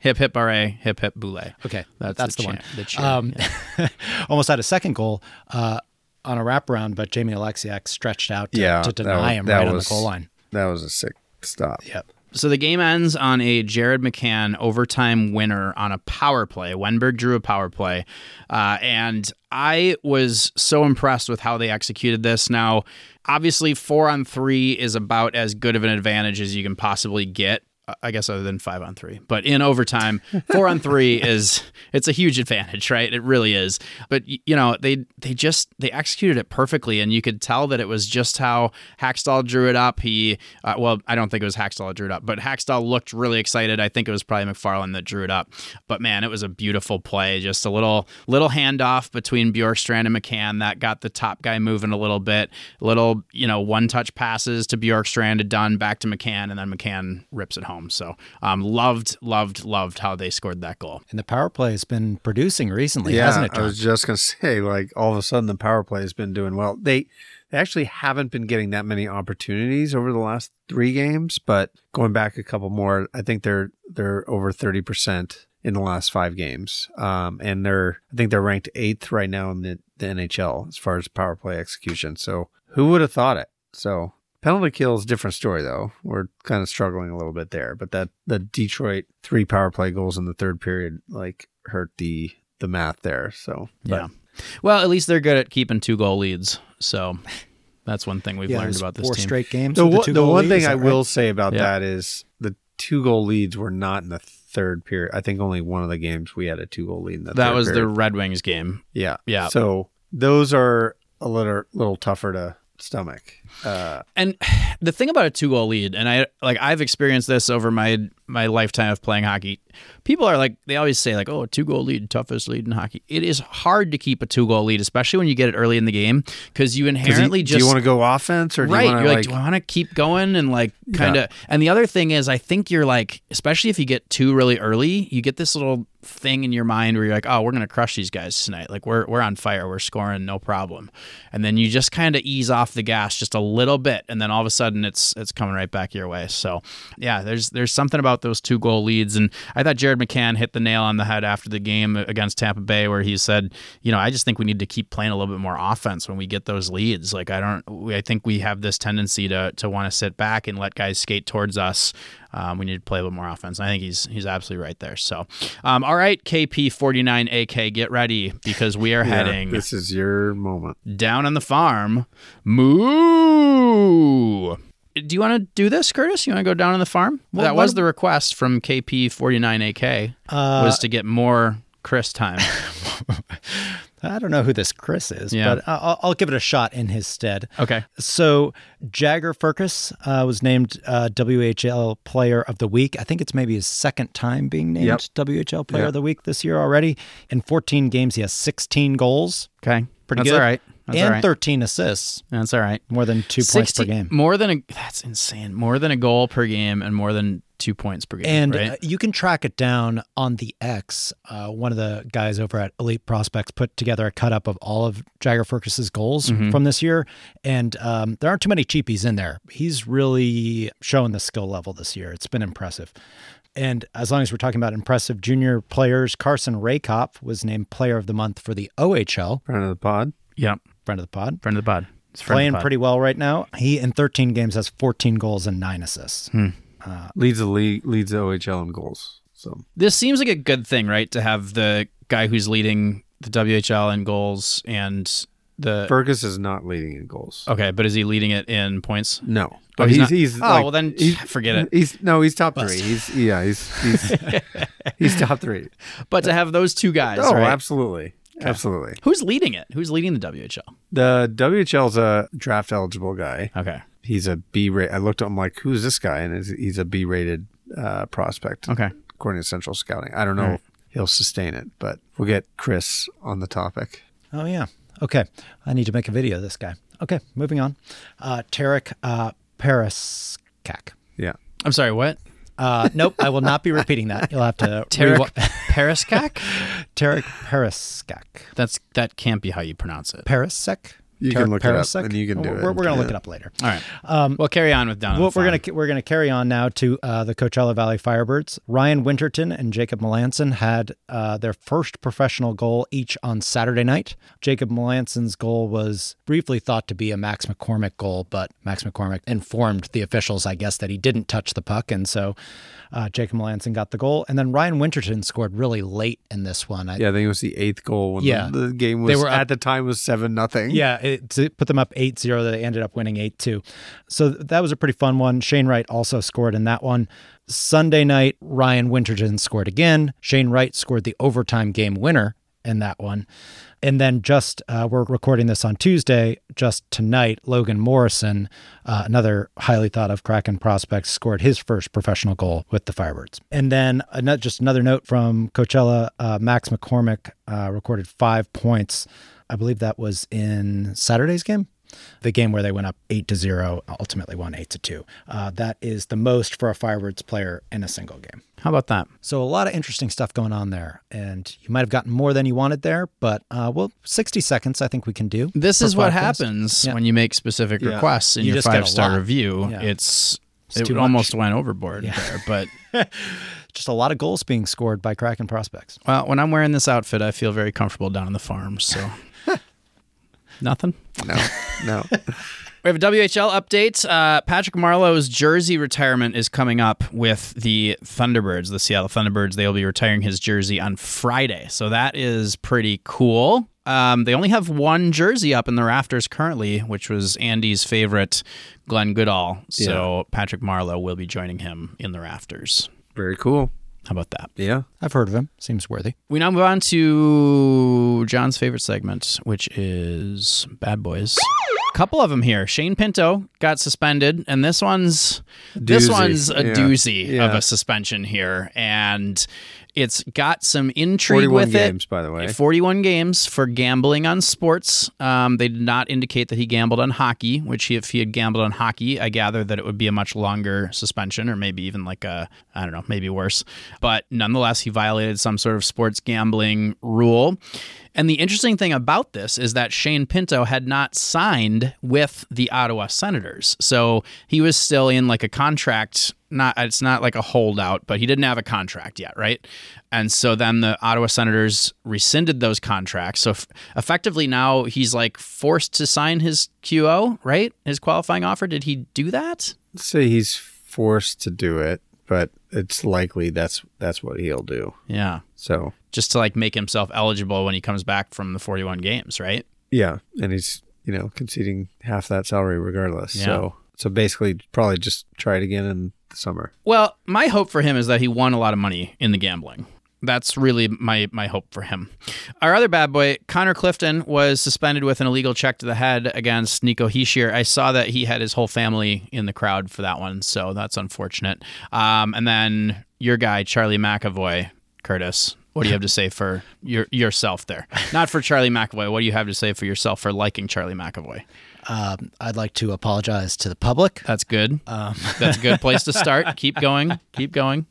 Hip hip barre, hip hip boule. Okay, That's, that's, the, the, one. chant- The cheer. Um, almost had a second goal uh, on a wraparound, but Jamie Oleksiak stretched out to, Yeah, to deny was- him that right on the goal line. That was a sick stop. Yep. so the game ends on a Jared McCann overtime winner on a power play. Wennberg drew a power play, uh, and I was so impressed with how they executed this. Now, obviously, four on three is about as good of an advantage as you can possibly get. I guess other than five on three, but in overtime, four on three is it's a huge advantage, right? It really is. But you know, they they just they executed it perfectly, and you could tell that it was just how Hakstol drew it up. He, uh, well, I don't think it was Hakstol that drew it up, but Hakstol looked really excited. I think it was probably McFarland that drew it up. But man, it was a beautiful play. Just a little little handoff between Bjorkstrand and McCann that got the top guy moving a little bit. Little you know one touch passes to Bjorkstrand, it done back to McCann, and then McCann rips it home. So um, loved loved loved how they scored that goal. And the power play has been producing recently, yeah, hasn't it? I was just gonna say, like all of a sudden the power play has been doing well. They they actually haven't been getting that many opportunities over the last three games, but going back a couple more, I think they're they're over thirty percent in the last five games, um, and they're I think they're ranked eighth right now in the the NHL as far as power play execution. So who would have thought it? So penalty kill is a different story though. We're kind of struggling a little bit there, but that the Detroit three power play goals in the third period like hurt the the math there. So but- Yeah. Well, at least they're good at keeping two goal leads. So that's one thing we've Yeah, learned about this four team. straight games. The, with one- two the goal one lead, thing I that will say about Yeah. that is the two goal leads were not in the third period. I think only one of the games we had a two goal lead in the That third was the. Red Wings game. yeah Yeah. So those are a little little tougher to stomach. Uh, And the thing about a two goal lead, and I like I've experienced this over my my lifetime of playing hockey. People are like they always say like, "Oh, two goal lead, toughest lead in hockey." It is hard to keep a two goal lead, especially when you get it early in the game, because you- inherently do just you want to go offense or do right. you want You're to like, do I want to keep going and like kind of? And the other thing is, I think you're like, especially if you get two really early, you get this little thing in your mind where you're like, oh, we're gonna crush these guys tonight. Like we're we're on fire. We're scoring, no problem. And then you just kind of ease off the gas just a little bit, and then all of a sudden it's it's coming right back your way. So yeah, there's there's something about those two goal leads, and I thought Jared McCann hit the nail on the head after the game against Tampa Bay, where he said, you know, I just think we need to keep playing a little bit more offense when we get those leads. Like I don't, I think we have this tendency to to want to sit back and let guys skate towards us. Um, we need to play a little more offense. And I think he's he's absolutely right there. So, um, all right, KP forty nine AK, get ready because we are Yeah, heading This is your moment. down on the farm. Moo. Do you want to do this, Curtis? You want to go down on the farm? Well, that was the request from KP forty nine AK Uh, was to get more Chris time. I don't know who this Chris is, Yeah. but I'll, I'll give it a shot in his stead. Okay. So Jagger Firkus uh, was named uh, WHL Player of the Week. I think it's maybe his second time being named Yep. WHL Player Yep. of the Week this year already. In 14 games, he has 16 goals, Okay. pretty That's good, all right. That's and all right. 13 assists, That's all right. more than two points per game. More than a that's insane. More than a goal per game and more than two points per game. And right? uh, you can track it down on the X. Uh, one of the guys over at Elite Prospects put together a cut up of all of Jagger Firkus's goals Mm-hmm. from this year, and um, there aren't too many cheapies in there. He's really showing the skill level this year. It's been impressive. And as long as we're talking about impressive junior players, Carson Rehkopf was named Player of the Month for the OHL, Friend of the pod. yep. friend of the pod. Friend of the pod. It's Playing pretty well right now. He in 13 games has 14 goals and nine assists. Hmm. Uh, leads the league, leads the OHL in goals. So This seems like a good thing, right? To have the guy who's leading the WHL in goals and the Firkus is not leading in goals. Okay, but is he leading it in points? No, Oh, he's he's not- he's, Oh, like- well then he's- forget it. He's no, he's top three. He's yeah, he's he's he's top three. But to have those two guys, Oh, right? absolutely, absolutely. Who's leading it? Who's leading the WHL? The WHL's a draft eligible guy. Okay. He's a B rate. I looked at him like, who's this guy? And he's- he's a B rated uh, prospect. Okay. according to Central Scouting. I don't know if he'll sustain it, but we'll get Chris on the topic. Oh yeah. Okay. I need to make a video of this guy. Okay, moving on. Uh Tarek uh Paraskak. Yeah. I'm sorry, what? Uh nope, I will not be repeating that. You'll have to Tarek rewa- Periskak? Tarek Paraskak. That's that can't be how you pronounce it. Parasek? You Tarek can look it up, and you can do we're, it. We're, going to look it up later. All right. Um, well, carry on with down. on Well, we're gonna we're gonna carry on now to uh, the Coachella Valley Firebirds. Ryan Winterton and Jacob Melanson had uh, their first professional goal each on Saturday night. Jacob Melanson's goal was briefly thought to be a Max McCormick goal, but Max McCormick informed the officials, I guess, that he didn't touch the puck, and so uh, Jacob Melanson got the goal. And then Ryan Winterton scored really late in this one. I, Yeah, I think it was the eighth goal when Yeah. the, the game was They were up- at the time was seven nothing. Yeah, it, to put them up 8 0. They ended up winning 8 2. So that was a pretty fun one. Shane Wright also scored in that one. Sunday night, Ryan Winterton scored again. Shane Wright scored the overtime game winner in that one. And then just, uh, we're recording this on Tuesday, just tonight, Logan Morrison, uh, another highly thought of Kraken prospect, scored his first professional goal with the Firebirds. And then ano- just another note from Coachella, uh, Max McCormick uh, recorded five points. I believe that was in Saturday's game, the game where they went up eight to zero, ultimately won eight to two. Uh, that is the most for a Firebirds player in a single game. How about that? So a lot of interesting stuff going on there, and you might have gotten more than you wanted there, but uh, well, sixty seconds I think we can do. This is what podcast. happens Yeah. when you make specific Yeah. requests in You your just get a five star review. Yeah. It's, It's it almost went overboard there, but Just a lot of goals being scored by Kraken prospects. well, when I'm wearing this outfit, I feel very comfortable down on the farm. So Nothing. No, no. We have a WHL update. Uh, Patrick Marleau's jersey retirement is coming up with the Thunderbirds, the Seattle Thunderbirds. They will be retiring his jersey on Friday. So that is pretty cool. Um, they only have one jersey up in the rafters currently, which was Andy's favorite, Glenn Goodall. So Patrick Marlowe will be joining him in the rafters. Very cool. How about that? Yeah. I've heard of him. Seems worthy. We now move on to John's favorite segment, which is Bad Boys. A couple of them here. Shane Pinto got suspended, and this one's this one's a Yeah. doozy of a suspension here, and it's got some intrigue 41 with games, it. by the way. 41 games for gambling on sports. Um, they did not indicate that he gambled on hockey, which he, if he had gambled on hockey, I gather that it would be a much longer suspension or maybe even like a, I don't know, maybe worse. But nonetheless, he violated some sort of sports gambling rule. And the interesting thing about this is that Shane Pinto had not signed with the Ottawa Senators. So he was still in like a contract not it's not like a holdout, but he didn't have a contract yet, right? And so then the Ottawa Senators rescinded those contracts. So f- effectively now he's like forced to sign his QO, right? His qualifying offer. Did he do that? Let's say he's forced to do it, but it's likely that's that's what he'll do. Yeah. So Just to like make himself eligible when he comes back from the 41 games, right? yeah, and he's you know conceding half that salary regardless. Yeah. So so basically, probably just try it again in the summer. Well, my hope for him is that he won a lot of money in the gambling. That's really my my hope for him. Our other bad boy, Connor Clifton, was suspended with an illegal check to the head against Nico Hischier. I saw that he had his whole family in the crowd for that one, so that's unfortunate. Um, and then your guy, Charlie McAvoy, Curtis. What do you have to say for your yourself there? Not for Charlie McAvoy. What do you have to say for yourself for liking Charlie McAvoy? Um, I'd like to apologize to the public. That's good. That's a good place to start. Keep going. Keep going.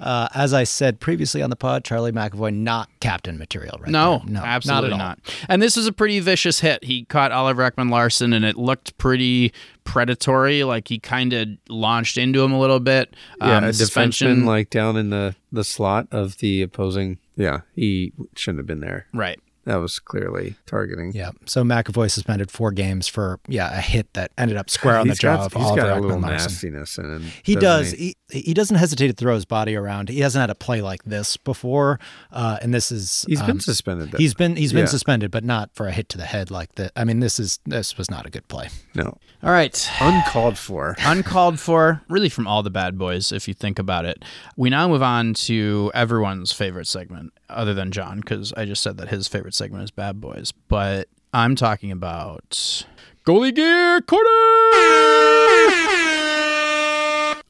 Uh, as I said previously on the pod, Charlie McAvoy not captain material right No, there. No, absolutely not. not, At all. And this was a pretty vicious hit. He caught Oliver Ekman Larsson, and it looked pretty predatory. Like he kind of launched into him a little bit. Yeah, Um, a defenseman like down in the the slot of the opposing. Yeah, he shouldn't have been there. right. That was clearly targeting. Yeah. So McAvoy suspended four games for yeah a hit that ended up square on the He's jaw got, of he's Oliver got a little Larsson. nastiness in him. He does. he? He, he doesn't hesitate to throw his body around. He hasn't had a play like this before, uh, and this is He's been um, suspended. Though. He's been he's been Yeah. suspended, but not for a hit to the head like that. I mean, this is this was not a good play. no All right. uncalled for. Uncalled for, really from all the bad boys, if you think about it. We now move on to everyone's favorite segment, other than John, because I just said that his favorite segment is bad boys. But I'm talking about goalie gear corner.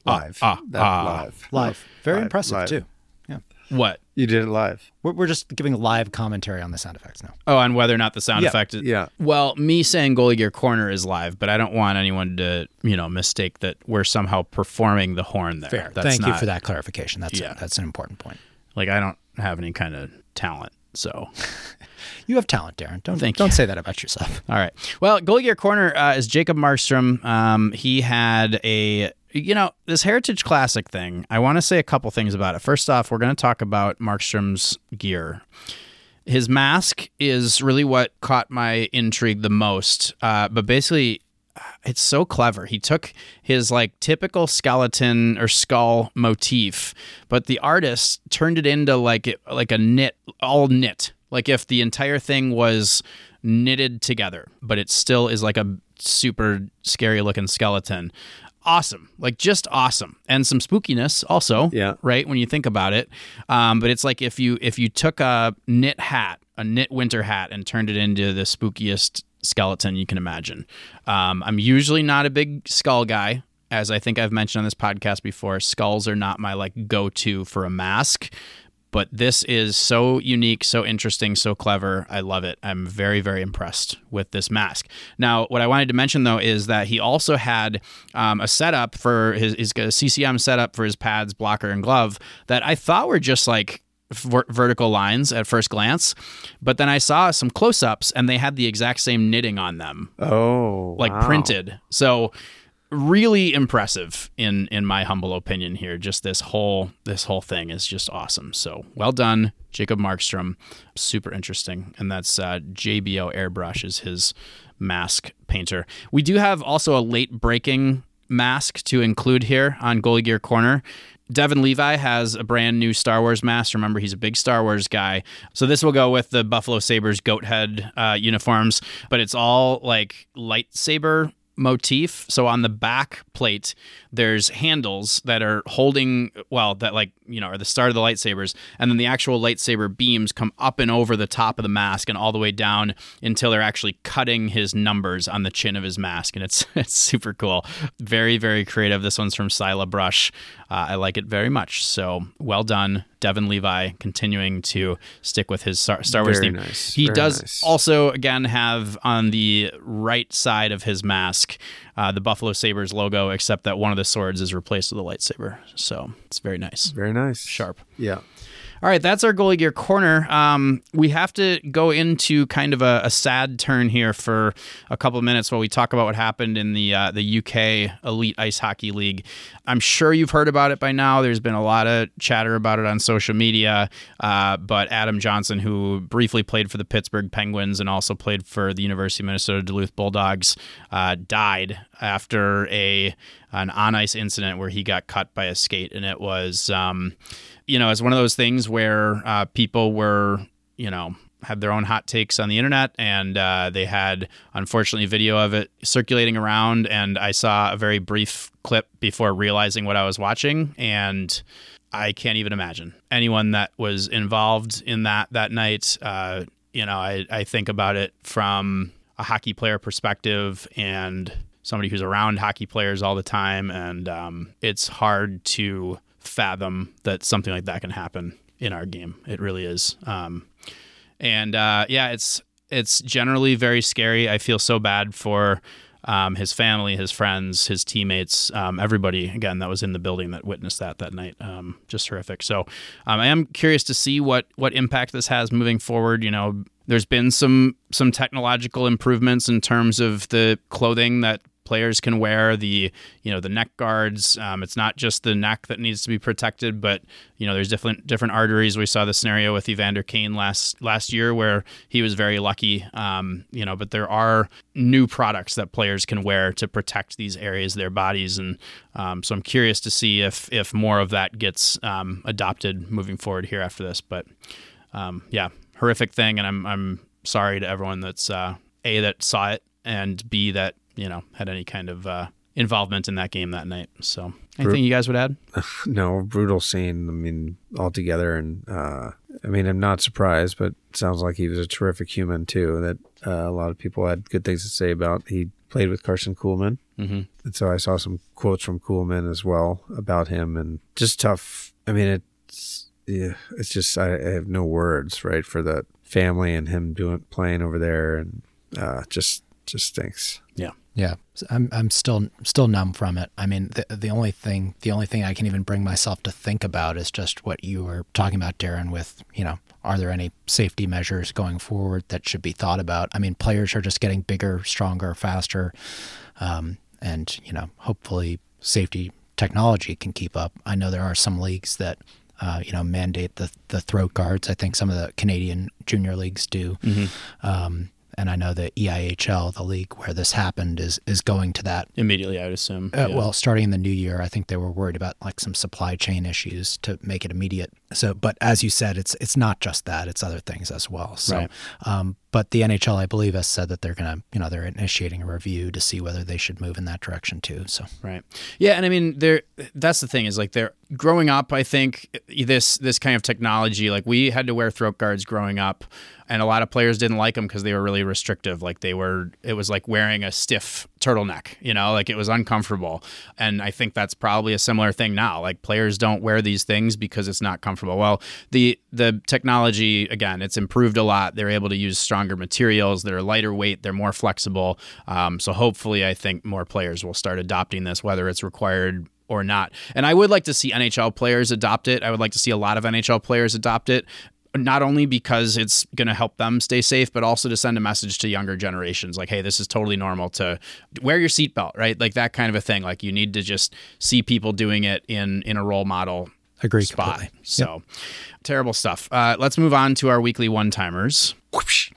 Live. ah, That ah. live. Live, very Live, impressive live. too. Yeah, What? You did it live. we're, we're just giving live commentary on the sound effects now. Oh, and whether or not the sound Yeah, effect is. yeah. Well, me saying goalie gear corner is live, but I don't want anyone to, you know, mistake that we're somehow performing the horn there. Fair. That's Thank you for that clarification. That's Yeah. a, that's an important point. Like, I don't have any kind of talent. So, You have talent, Darren. Don't Thank don't you. say that about yourself. all right. Well, goalie gear corner uh, is Jacob Markstrom. Um, he had a, you know, this Heritage Classic thing. I want to say a couple things about it. First off, we're going to talk about Markstrom's gear. his mask is really what caught my intrigue the most. Uh, but basically, it's so clever. He took his like typical skeleton or skull motif, but the artist turned it into like like a knit, all knit. Like if the entire thing was knitted together, but it still is like a super scary looking skeleton. Awesome, like just awesome, and some spookiness also Yeah. right when you think about it um, but it's like if you if you took a knit hat a knit winter hat and turned it into the spookiest skeleton you can imagine um, i'm usually not a big skull guy as i think i've mentioned on this podcast before skulls are not my like go-to for a mask but this is so unique, so interesting, so clever. I love it. I'm very, very impressed with this mask. Now, what I wanted to mention though is that he also had um, a setup for his, his CCM setup for his pads, blocker, and glove that I thought were just like ver- vertical lines at first glance, but then I saw some close-ups and they had the exact same knitting on them, Oh, like wow. printed. So really impressive in in my humble opinion here just this whole this whole thing is just awesome so well done Jacob Markstrom, super interesting, and that's uh, JBO Airbrush is his mask painter. We do have also a late breaking mask to include here on Goalie Gear Corner. Devon Levi has a brand new Star Wars mask. Remember, he's a big Star Wars guy. So this will go with the Buffalo Sabres goat head uh, uniforms, but it's all like lightsaber motif. So on the back plate, there's handles that are holding, well, that like, you know, are the start of the lightsabers. And then the actual lightsaber beams come up and over the top of the mask and all the way down until they're actually cutting his numbers on the chin of his mask. And it's, it's super cool. Very, very creative. This one's from Sila Brush. Uh, I like it very much. So well done. Devon Levi continuing to stick with his Star, Star Wars Very theme. nice. He does nice. also again have on the right side of his mask uh, the Buffalo Sabres logo, except that one of the swords is replaced with a lightsaber. So it's very nice, Very nice. sharp. Yeah. All right, that's our goalie gear corner. Um, we have to go into kind of a, a sad turn here for a couple of minutes while we talk about what happened in the uh, the UK Elite Ice Hockey League. I'm sure you've heard about it by now. There's been a lot of chatter about it on social media. Uh, but Adam Johnson, who briefly played for the Pittsburgh Penguins and also played for the University of Minnesota Duluth Bulldogs, uh, died after a an on ice incident where he got cut by a skate, and it was. Um, you know, it's one of those things where uh, people were, you know, had their own hot takes on the internet, and uh, they had unfortunately video of it circulating around. And I saw a very brief clip before realizing what I was watching, and I can't even imagine anyone that was involved in that that night. Uh, you know, I, I think about it from a hockey player perspective and somebody who's around hockey players all the time, and um, it's hard to fathom that something like that can happen in our game. It really is. Um, and uh, yeah, it's it's generally very scary. I feel so bad for um, his family, his friends, his teammates, um, everybody again that was in the building that witnessed that that night. Um, just horrific. So um, I am curious to see what what impact this has moving forward. You know, there's been some some technological improvements in terms of the clothing that players can wear the you know the neck guards. Um, it's not just the neck that needs to be protected but you know there's different different arteries. We saw the scenario with evander kane last last year where he was very lucky um, you know but there are new products that players can wear to protect these areas of their bodies. And um, so i'm curious to see if if more of that gets um, adopted moving forward here after this. But um, yeah horrific thing. And i'm i'm sorry to everyone that's uh, a that saw it and b that you know had any kind of uh, involvement in that game that night. So, anything you guys would add? No, brutal scene. I mean, altogether, and uh, I mean, I'm not surprised, but it sounds like he was a terrific human too. That uh, a lot of people had good things to say about. He played with Karson Kuhlman, Mm-hmm. and so I saw some quotes from Kuhlman as well about him, and just tough. I mean, it's yeah, it's just I, I have no words right for that family and him doing playing over there, and uh, just just stinks. Yeah. I'm I'm still still numb from it. I mean, the the only thing the only thing I can even bring myself to think about is just what you were talking about, Darren. With you know, are there any safety measures going forward that should be thought about? I mean, players are just getting bigger, stronger, faster, um, and you know, hopefully, safety technology can keep up. I know there are some leagues that. Uh, you know, mandate the the throat guards. I think some of the Canadian junior leagues do. Um, and I know the EIHL, the league where this happened, is is going to that. Immediately, I would assume. Uh, Yeah. Well, starting in the new year, I think they were worried about like some supply chain issues to make it immediate. So, but as you said, it's it's not just that; it's other things as well. So, Right. um, but the NHL, I believe, has said that they're gonna, you know, they're initiating a review to see whether they should move in that direction too. So, Right. Yeah, and I mean, there. That's the thing is like they're growing up. I think this this kind of technology, like we had to wear throat guards growing up, and a lot of players didn't like them because they were really restrictive. Like they were, it was like wearing a stiff turtleneck. You know, like it was uncomfortable. And I think that's probably a similar thing now. Like players don't wear these things because it's not comfortable. Well, the the technology again, it's improved a lot. They're able to use stronger materials. They're lighter weight. They're more flexible. Um, so hopefully, I think more players will start adopting this, whether it's required or not. And I would like to see NHL players adopt it. I would like to see a lot of NHL players adopt it. Not only because it's going to help them stay safe, but also to send a message to younger generations like, hey, this is totally normal to wear your seatbelt, right? Like that kind of a thing. Like you need to just see people doing it in in a role model Agree spot. completely. So terrible stuff. Uh, let's move on to our weekly one timers.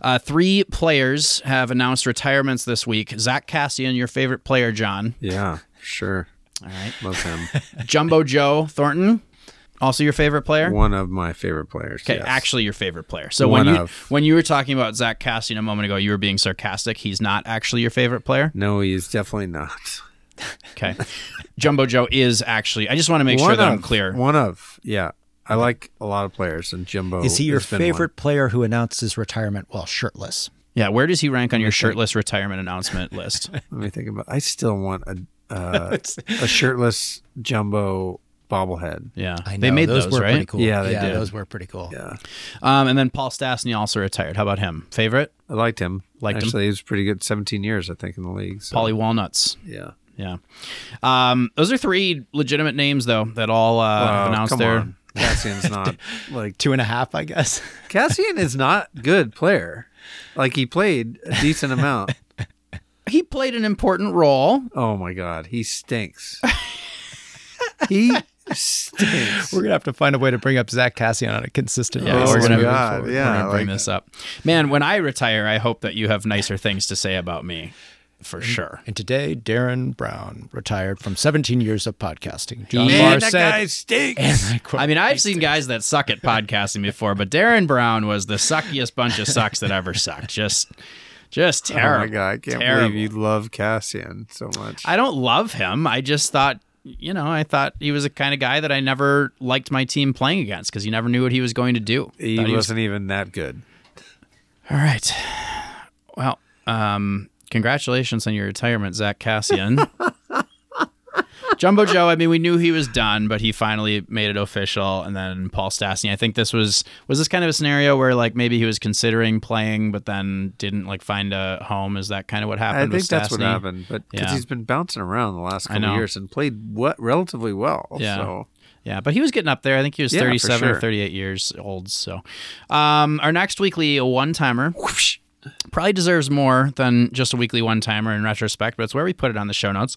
Uh, three players have announced retirements this week. Zack Kassian, your favorite player, John. Yeah, sure. All right. Love him. Jumbo Joe Thornton, also your favorite player. One of my favorite players. Okay, yes. actually your favorite player. So One when you of. when you were talking about Zack Kassian a moment ago, you were being sarcastic. He's not actually your favorite player. No, he's definitely not. Okay, Jumbo Joe is actually. I just want to make sure One that I'm clear. One of. Yeah. I like a lot of players, and Jumbo Is he your has been favorite player who announced his retirement while shirtless? Yeah, where does he rank on your shirtless retirement announcement list? Let me think about. I still want a uh, a shirtless Jumbo bobblehead. Yeah, I know they made those, those, were right? pretty cool. Yeah, they yeah, did. those were pretty cool. Yeah, Um, and then Paul Stastny also retired. How about him? Favorite? I liked him. Liked him? Actually, he was pretty good. Seventeen years, I think, in the league. So. Polly Walnuts. Yeah. Yeah. Um, those are three legitimate names though that all uh, have Wow, announced come their. on. Kassian's not like Two and a half, I guess. Kassian is not good player. Like he played a decent amount. He played an important role. Oh my god, he stinks. he stinks. We're gonna have to find a way to bring up Zack Kassian on a consistent Yeah, Oh basis. we're gonna oh my move God, yeah, we're gonna bring like- this up. Man, when I retire, I hope that you have nicer things to say about me, for sure. And today, Darren Brown retired from 17 years of podcasting. John Man, Barr that said, guy stinks. and I quote, I mean, I've seen guys that suck at podcasting before, but Darren Brown was the suckiest bunch of sucks that ever sucked. Just, just terrible. Oh my god, I can't Terrible. believe you love Kassian so much. I don't love him. I just thought, you know, I thought he was a kind of guy that I never liked my team playing against because you never knew what he was going to do. he Thought wasn't even that good. All right. Well, um, congratulations on your retirement, Zack Kassian. Jumbo Joe, I mean, we knew he was done, but he finally made it official. And then Paul Stastny, I think this was was this kind of a scenario where like maybe he was considering playing, but then didn't like find a home. Is that kind of what happened? I think that's what happened, but because Yeah. he's been bouncing around the last couple years and played what relatively well. Yeah. So Yeah, but he was getting up there. I think he was Yeah, for 37 or 38 years old. So, um, our next weekly one timer probably deserves more than just a weekly one timer in retrospect, but it's where we put it on the show notes.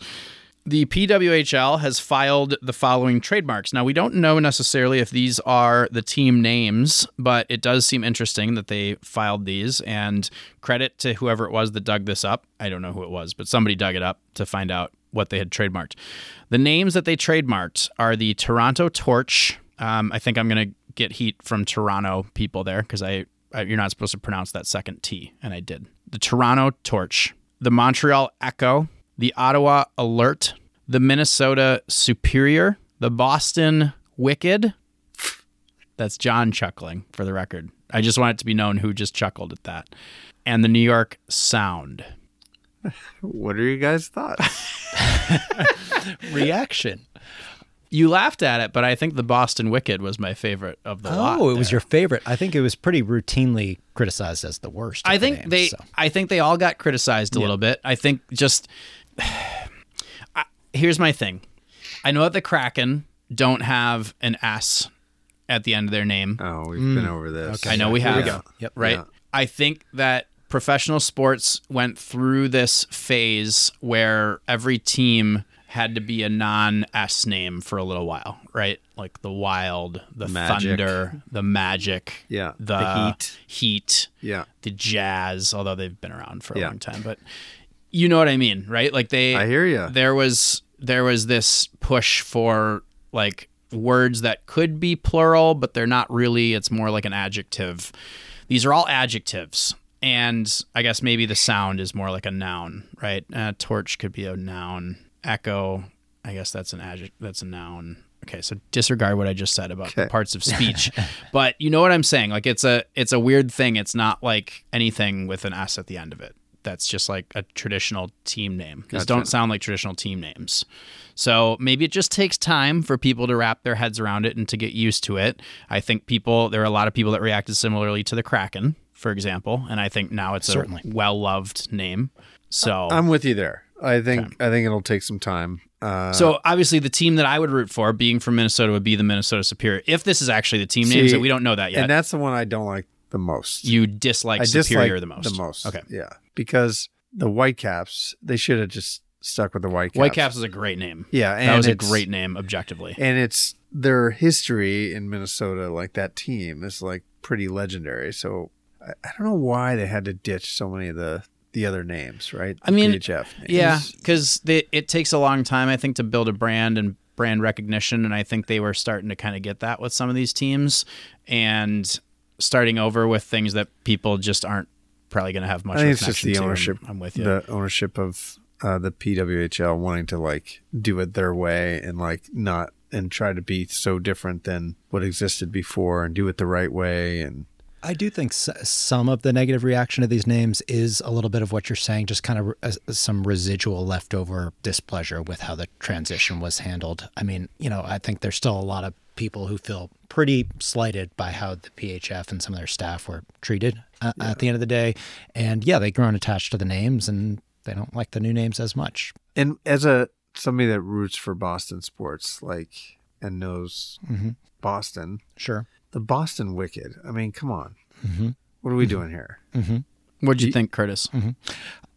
The PWHL has filed the following trademarks. Now, we don't know necessarily if these are the team names, but it does seem interesting that they filed these. And credit to whoever it was that dug this up. I don't know who it was, but somebody dug it up to find out what they had trademarked. The names that they trademarked are the Toronto Torch. Um, I think I'm going to get heat from Toronto people there because I, I you're not supposed to pronounce that second T, and I did. The Toronto Torch, the Montreal Echo, the Ottawa Alert, the Minnesota Superior, the Boston Wicked. That's John chuckling for the record. I just want it to be known who just chuckled at that. And the New York Sound. what are you guys' thoughts? reaction. You laughed at it, but I think the Boston Wicked was my favorite of the lot. Oh, it was there. your favorite. I think it was pretty routinely criticized as the worst. of I the think names, they so. I think they all got criticized a little bit. I think just I, here's my thing. I know that the Kraken don't have an S at the end of their name. Oh, we've been hmm. over this. Okay. I know we Here have. we go. Yep. Right? Yeah. I think that professional sports went through this phase where every team had to be a non S name for a little while, right? Like the Wild, the Magic. Thunder, the Magic, Yeah. the, The Heat. Heat, Yeah. the Jazz, although they've been around for a Yeah. long time, but you know what I mean, right? Like they I hear you. There was there was this push for like words that could be plural, but they're not really. It's more like an adjective. These are all adjectives. And I guess maybe the sound is more like a noun, right? Uh, torch could be a noun. Echo, I guess that's an adjective. That's a noun. Okay, so disregard what I just said about Okay. parts of speech, but you know what I'm saying. Like it's a it's a weird thing. It's not like anything with an s at the end of it. That's just like a traditional team name. These Gotcha. don't sound like traditional team names. So maybe it just takes time for people to wrap their heads around it and to get used to it. I think people there are a lot of people that reacted similarly to the Kraken, for example, and I think now it's Certainly. a well loved name. So I'm with you there. I think I think it'll take some time. Uh, So obviously, the team that I would root for, being from Minnesota, would be the Minnesota Superior. If this is actually the team names, that we don't know that yet. and that's the one I don't like the most. you dislike I Superior dislike the most. The most. Okay. Yeah. Because the Whitecaps, they should have just stuck with the Whitecaps. Whitecaps is a great name. Yeah, and that was a great name objectively. and it's their history in Minnesota. Like that team is like pretty legendary. So I, I don't know why they had to ditch so many of the the other names, right? I mean, PHF names. Yeah, because it takes a long time, I think, to build a brand and brand recognition, and I think they were starting to kind of get that with some of these teams, and starting over with things that people just aren't probably going to have much. I think of it's just the to, and ownership. I'm with you. The ownership of uh, the PWHL wanting to like do it their way and like not and try to be so different than what existed before and do it the right way and I do think some of the negative reaction to these names is a little bit of what you're saying, just kind of uh, some residual leftover displeasure with how the transition was handled. I mean, you know, I think there's still a lot of people who feel pretty slighted by how the PHF and some of their staff were treated uh, at the end of the day. And yeah, they've grown attached to the names and they don't like the new names as much. and as a somebody that roots for Boston sports like and knows mm-hmm. Boston, Sure. the Boston Wicked. I mean, come on, mm-hmm. what are we mm-hmm. doing here? What'd you think, Curtis?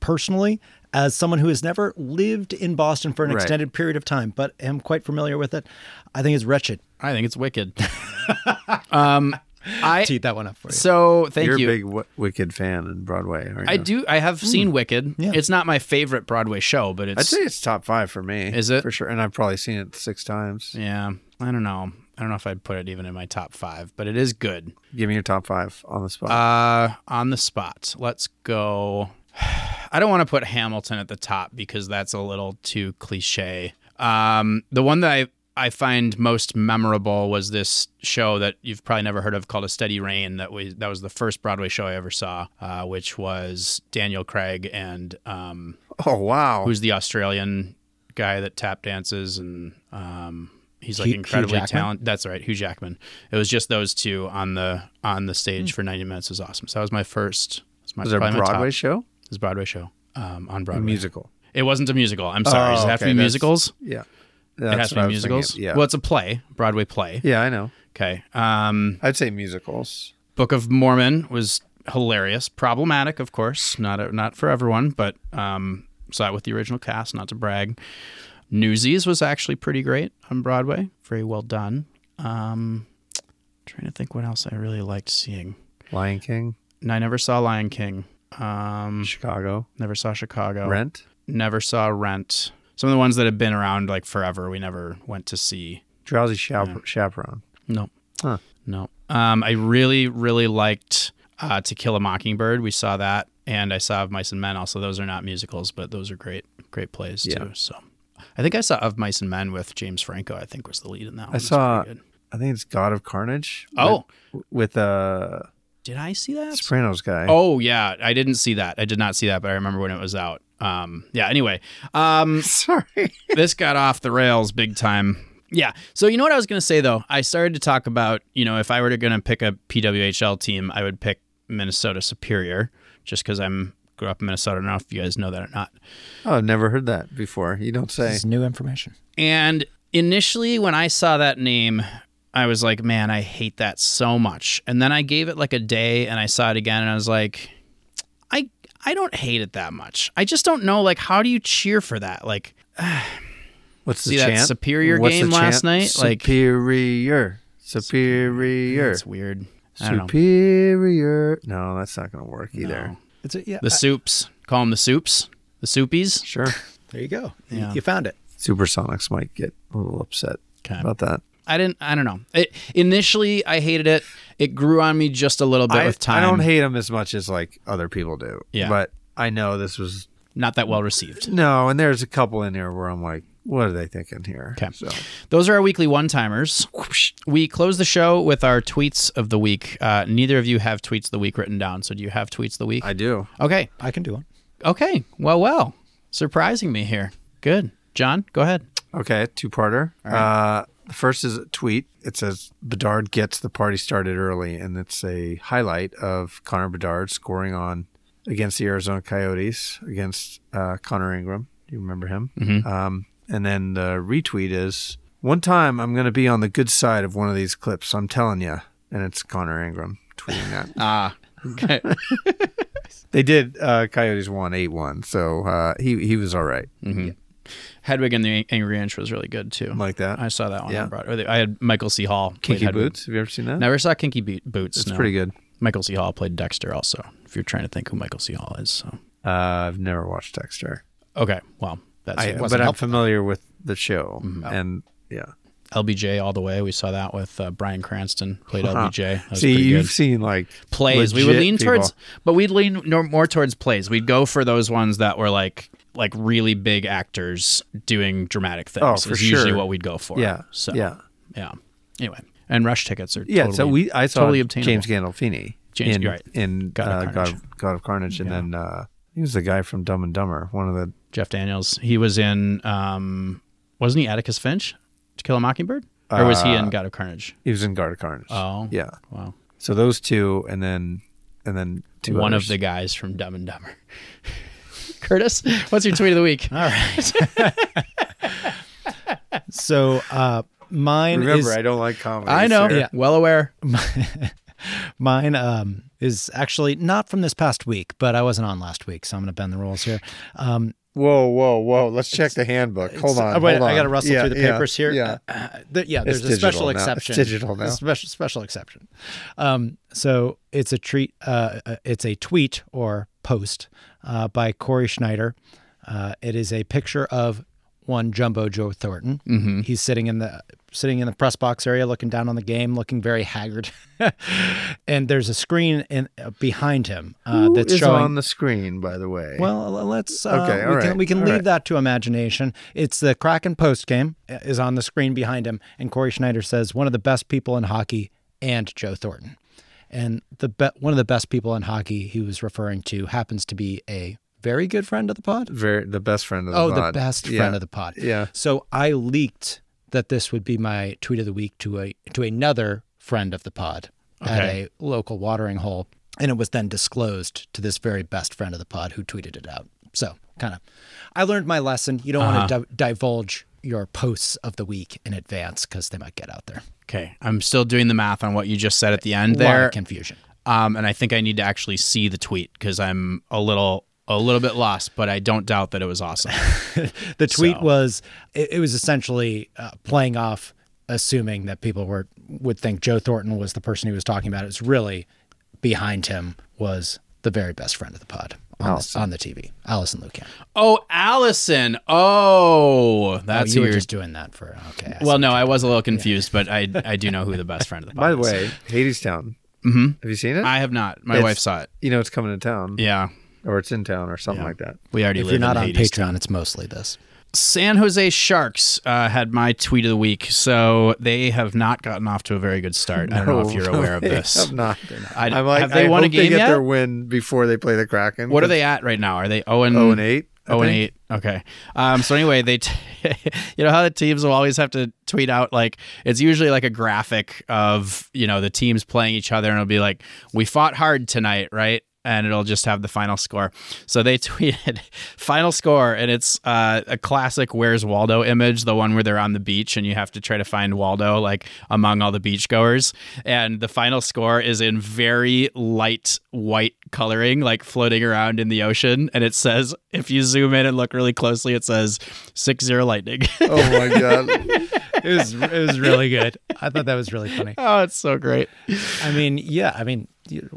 personally as someone who has never lived in Boston for an Right. extended period of time, but am quite familiar with it. I think it's wretched. I think it's wicked. um, I Teed that one up for you. so thank You're you. a big w- Wicked fan in Broadway, aren't you? I do. I have seen Wicked. Yeah. It's not my favorite Broadway show, but it's. I'd say it's top five for me. Is it? for sure? And I've probably seen it six times. yeah. I don't know. I don't know if I'd put it even in my top five, but it is good. Give me your top five on the spot. Uh, on the spot. Let's go. I don't want to put Hamilton at the top because that's a little too cliche. Um, the one that I I find most memorable was this show that you've probably never heard of called A Steady Rain. That was that was the first Broadway show I ever saw, uh, which was Daniel Craig and um, oh wow, who's the Australian guy that tap dances and um, he's like Hugh- Hugh incredibly talented. That's right, Hugh Jackman. It was just those two on the on the stage for ninety minutes. It was awesome. So that was my first. Was my was there a probably my top- Broadway show? A Broadway show um, on A Broadway. musical. It wasn't a musical. I'm sorry. Oh, Does it have to okay, be that's- musicals? Yeah, it has to be musicals. Yeah, Well, it's a play, Broadway play. yeah, I know. Okay. Um, I'd say musicals. Book of Mormon was hilarious, problematic, of course, not not for everyone, but um, saw it with the original cast. Not to brag. Newsies was actually pretty great on Broadway. Very well done. Um, trying to think what else I really liked seeing. Lion King, And I never saw Lion King. Um, Chicago, never saw Chicago. Rent. Never saw Rent. Some of the ones that have been around like forever, we never went to see. Drowsy Chap- Chaperone. No. Huh. No. Um, I really, really liked uh, To Kill a Mockingbird. We saw that, and I saw Of Mice and Men. Also, those are not musicals, but those are great, great plays Yeah. too. So, I think I saw Of Mice and Men with James Franco. I think was the lead in that one. It's saw-. I think it's God of Carnage. Oh, with, with uh did I see that? Sopranos guy. Oh yeah, I didn't see that. I did not see that, but I remember when it was out. Um, yeah. Anyway, um, sorry. this got off the rails big time. Yeah. So you know what I was going to say though? I started to talk about, you know, if I were to going to pick a PWHL team, I would pick Minnesota Superior just cuz I'm grew up in Minnesota. I don't know if you guys know that or not. Oh, I've never heard that before. You don't say. This is new information. And initially when I saw that name, I was like, "Man, I hate that so much." And then I gave it like a day and I saw it again and I was like, I I don't hate it that much. I just don't know like how do you cheer for that? Like What's the See that chant? Superior What's game last chant? night? Like- superior, superior, it's weird. I don't know. superior. No, that's not going to work either. No. It's a, yeah. The soups. Call them the soups. The soupies. Sure. there you go. You- Yeah. You found it. Supersonics might get a little upset Okay. about that. I didn't. I don't know. It, initially, I hated it. It grew on me just a little bit I, with time. I don't hate them as much as like other people do. Yeah. But I know this was Not that well received. no, and there's a couple in here where I'm like, what are they thinking here? Okay. So Those are our weekly one timers. We close the show with our tweets of the week. Uh, neither of you have tweets of the week written down. So do you have tweets of the week? I do. okay. I can do one. Okay. Well, well. Surprising me here. Good. John, go ahead. Okay, two parter. Uh, the first is a tweet. It says Bedard gets the party started early, and it's a highlight of Connor Bedard scoring on against the Arizona Coyotes against uh, Connor Ingram. Do you remember him? Um, and then the retweet is one time I'm going to be on the good side of one of these clips. I'm telling you, and it's Connor Ingram tweeting that. Ah. Okay. They did. Uh, Coyotes won eight one, so uh, he he was all right. Hedwig and the Angry Inch was really good too. Like that. I saw that one. Yeah. on Broadway. I had Michael C. Hall. Kinky Boots. Have you ever seen that? Never saw Kinky Bo- Boots. it's no. pretty good. Michael C. Hall played Dexter also. If you're trying to think who Michael C. Hall is, so Uh, I've never watched Dexter, okay. Well, that's I, but I'm helpful. familiar with the show, Mm-hmm. and yeah. LBJ all the way. We saw that with uh, Bryan Cranston played LBJ. See, you've good. seen like plays. We would lean towards, but we'd lean more towards plays. We'd go for those ones that were like like really big actors doing dramatic things. Oh, for is usually what we'd go for. Yeah, So yeah. yeah. Anyway, and rush tickets are Yeah, Totally, so we I saw totally obtainable. James Gandolfini James- in, right. in God of uh, God, Carnage. of, God of Carnage, and Yeah. then uh, he was the guy from Dumb and Dumber, one of the Jeff Daniels. He was in. um Wasn't he Atticus Finch? To Kill a Mockingbird, or was he in Uh, God of Carnage? he was in God of Carnage. Oh, yeah. Wow. So those two, and then and then two One others. of the guys from Dumb and Dumber. Curtis, what's your tweet of the week? All right. so uh, mine Remember, is I don't like comedy. I know. Sarah. Yeah. Well aware. mine um, is actually not from this past week, but I wasn't on last week, so I'm going to bend the rules here. Um, Whoa, whoa, whoa! Let's check the handbook. Hold on. oh, wait, hold on. I got to rustle Yeah, through the yeah, papers here. Yeah. Uh, th- yeah, there's It's a special now. It's exception. digital now. Special special exception. Um, so it's a treat. Uh, uh, it's a tweet or post uh, by Cory Schneider. Uh, it is a picture of one Jumbo Joe Thornton. Mm-hmm. He's sitting in the sitting in the press box area, looking down on the game, looking very haggard. and there's a screen in uh, behind him uh, that's is showing on the screen, by the way. well, let's. Uh, Okay, all we can we can all leave right. that to imagination. It's the Kraken post game uh, is on the screen behind him, and Cory Schneider says one of the best people in hockey and Joe Thornton, and the be- one of the best people in hockey he was referring to happens to be a very good friend of the pod. very the best friend of the Oh, pod. the best Yeah. friend of the pod. Yeah. So I leaked that this would be my tweet of the week to a to another friend of the pod at a local watering hole, and it was then disclosed to this very best friend of the pod who tweeted it out. So kind of, I learned my lesson. You don't want to di- divulge your posts of the week in advance because they might get out there. Okay, I'm still doing the math on what you just said at the end there, confusion. um, and I think I need to actually see the tweet because I'm a little a little bit lost, but I don't doubt that it was awesome. The tweet So- was it, it was essentially uh, playing off, assuming that people were would think Joe Thornton was the person he was talking about. It's really behind him was the very best friend of the pod on, the, on the TV, Alison Lukan. oh, Alison. Oh, that's oh, you who were you're- just doing that for okay. I Well, no, I was a little confused, but I I do know who the best friend of the pod By the is. way, Hadestown. Mhm. Have you seen it? I have not. My It's- wife saw it. you know, it's coming to town, Yeah, or it's in town, or something Yeah. like that. we already If live you're not in on Hades. Patreon, it's mostly this. San Jose Sharks uh, had my tweet of the week, so they have not gotten off to a very good start. I don't know if you're aware of they this. have not. I- I'm like, have they I won a game they get yet? their win before they play the Kraken. What are they at right now? Are they 0 and Oh and eight. I Oh and eight. Okay. Um, so anyway, they, t- you know how the teams will always have to tweet out like it's usually like a graphic of you know the teams playing each other, and it'll be like we fought hard tonight, right? And it'll just have the final score. So they tweeted final score, and it's uh, a classic "Where's Waldo" image, the one where they're on the beach and you have to try to find Waldo like among all the beachgoers. And the final score is in very light white coloring, like floating around in the ocean. And it says, if you zoom in and look really closely, it says 6 0 Lightning. Oh my god. It was it was really good. I thought that was really funny. oh, it's so great. I mean, yeah, I mean,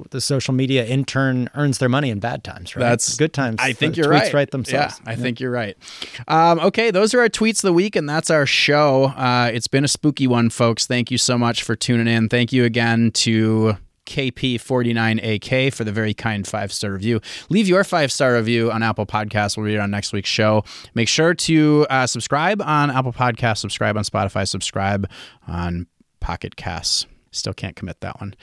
the social media intern earns their money in bad times, right? That's- good times. I think the you're tweets right. write themselves. Yeah, I think you're right. Um, okay, those are our tweets of the week, and that's our show. Uh, it's been a spooky one, folks. Thank you so much for tuning in. Thank you again to KP49AK for the very kind five star review. Leave your five star review on Apple Podcasts. We'll read it on next week's show. Make sure to uh, subscribe on Apple Podcasts, subscribe on Spotify, subscribe on Pocket Casts. Still can't commit that one.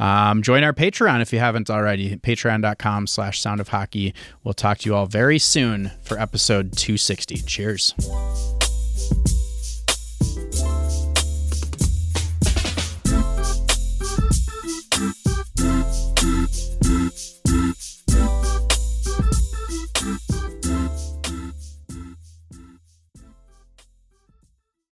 Um, join our Patreon if you haven't already. Patreon.com slash sound of hockey. We'll talk to you all very soon for episode 260. Cheers.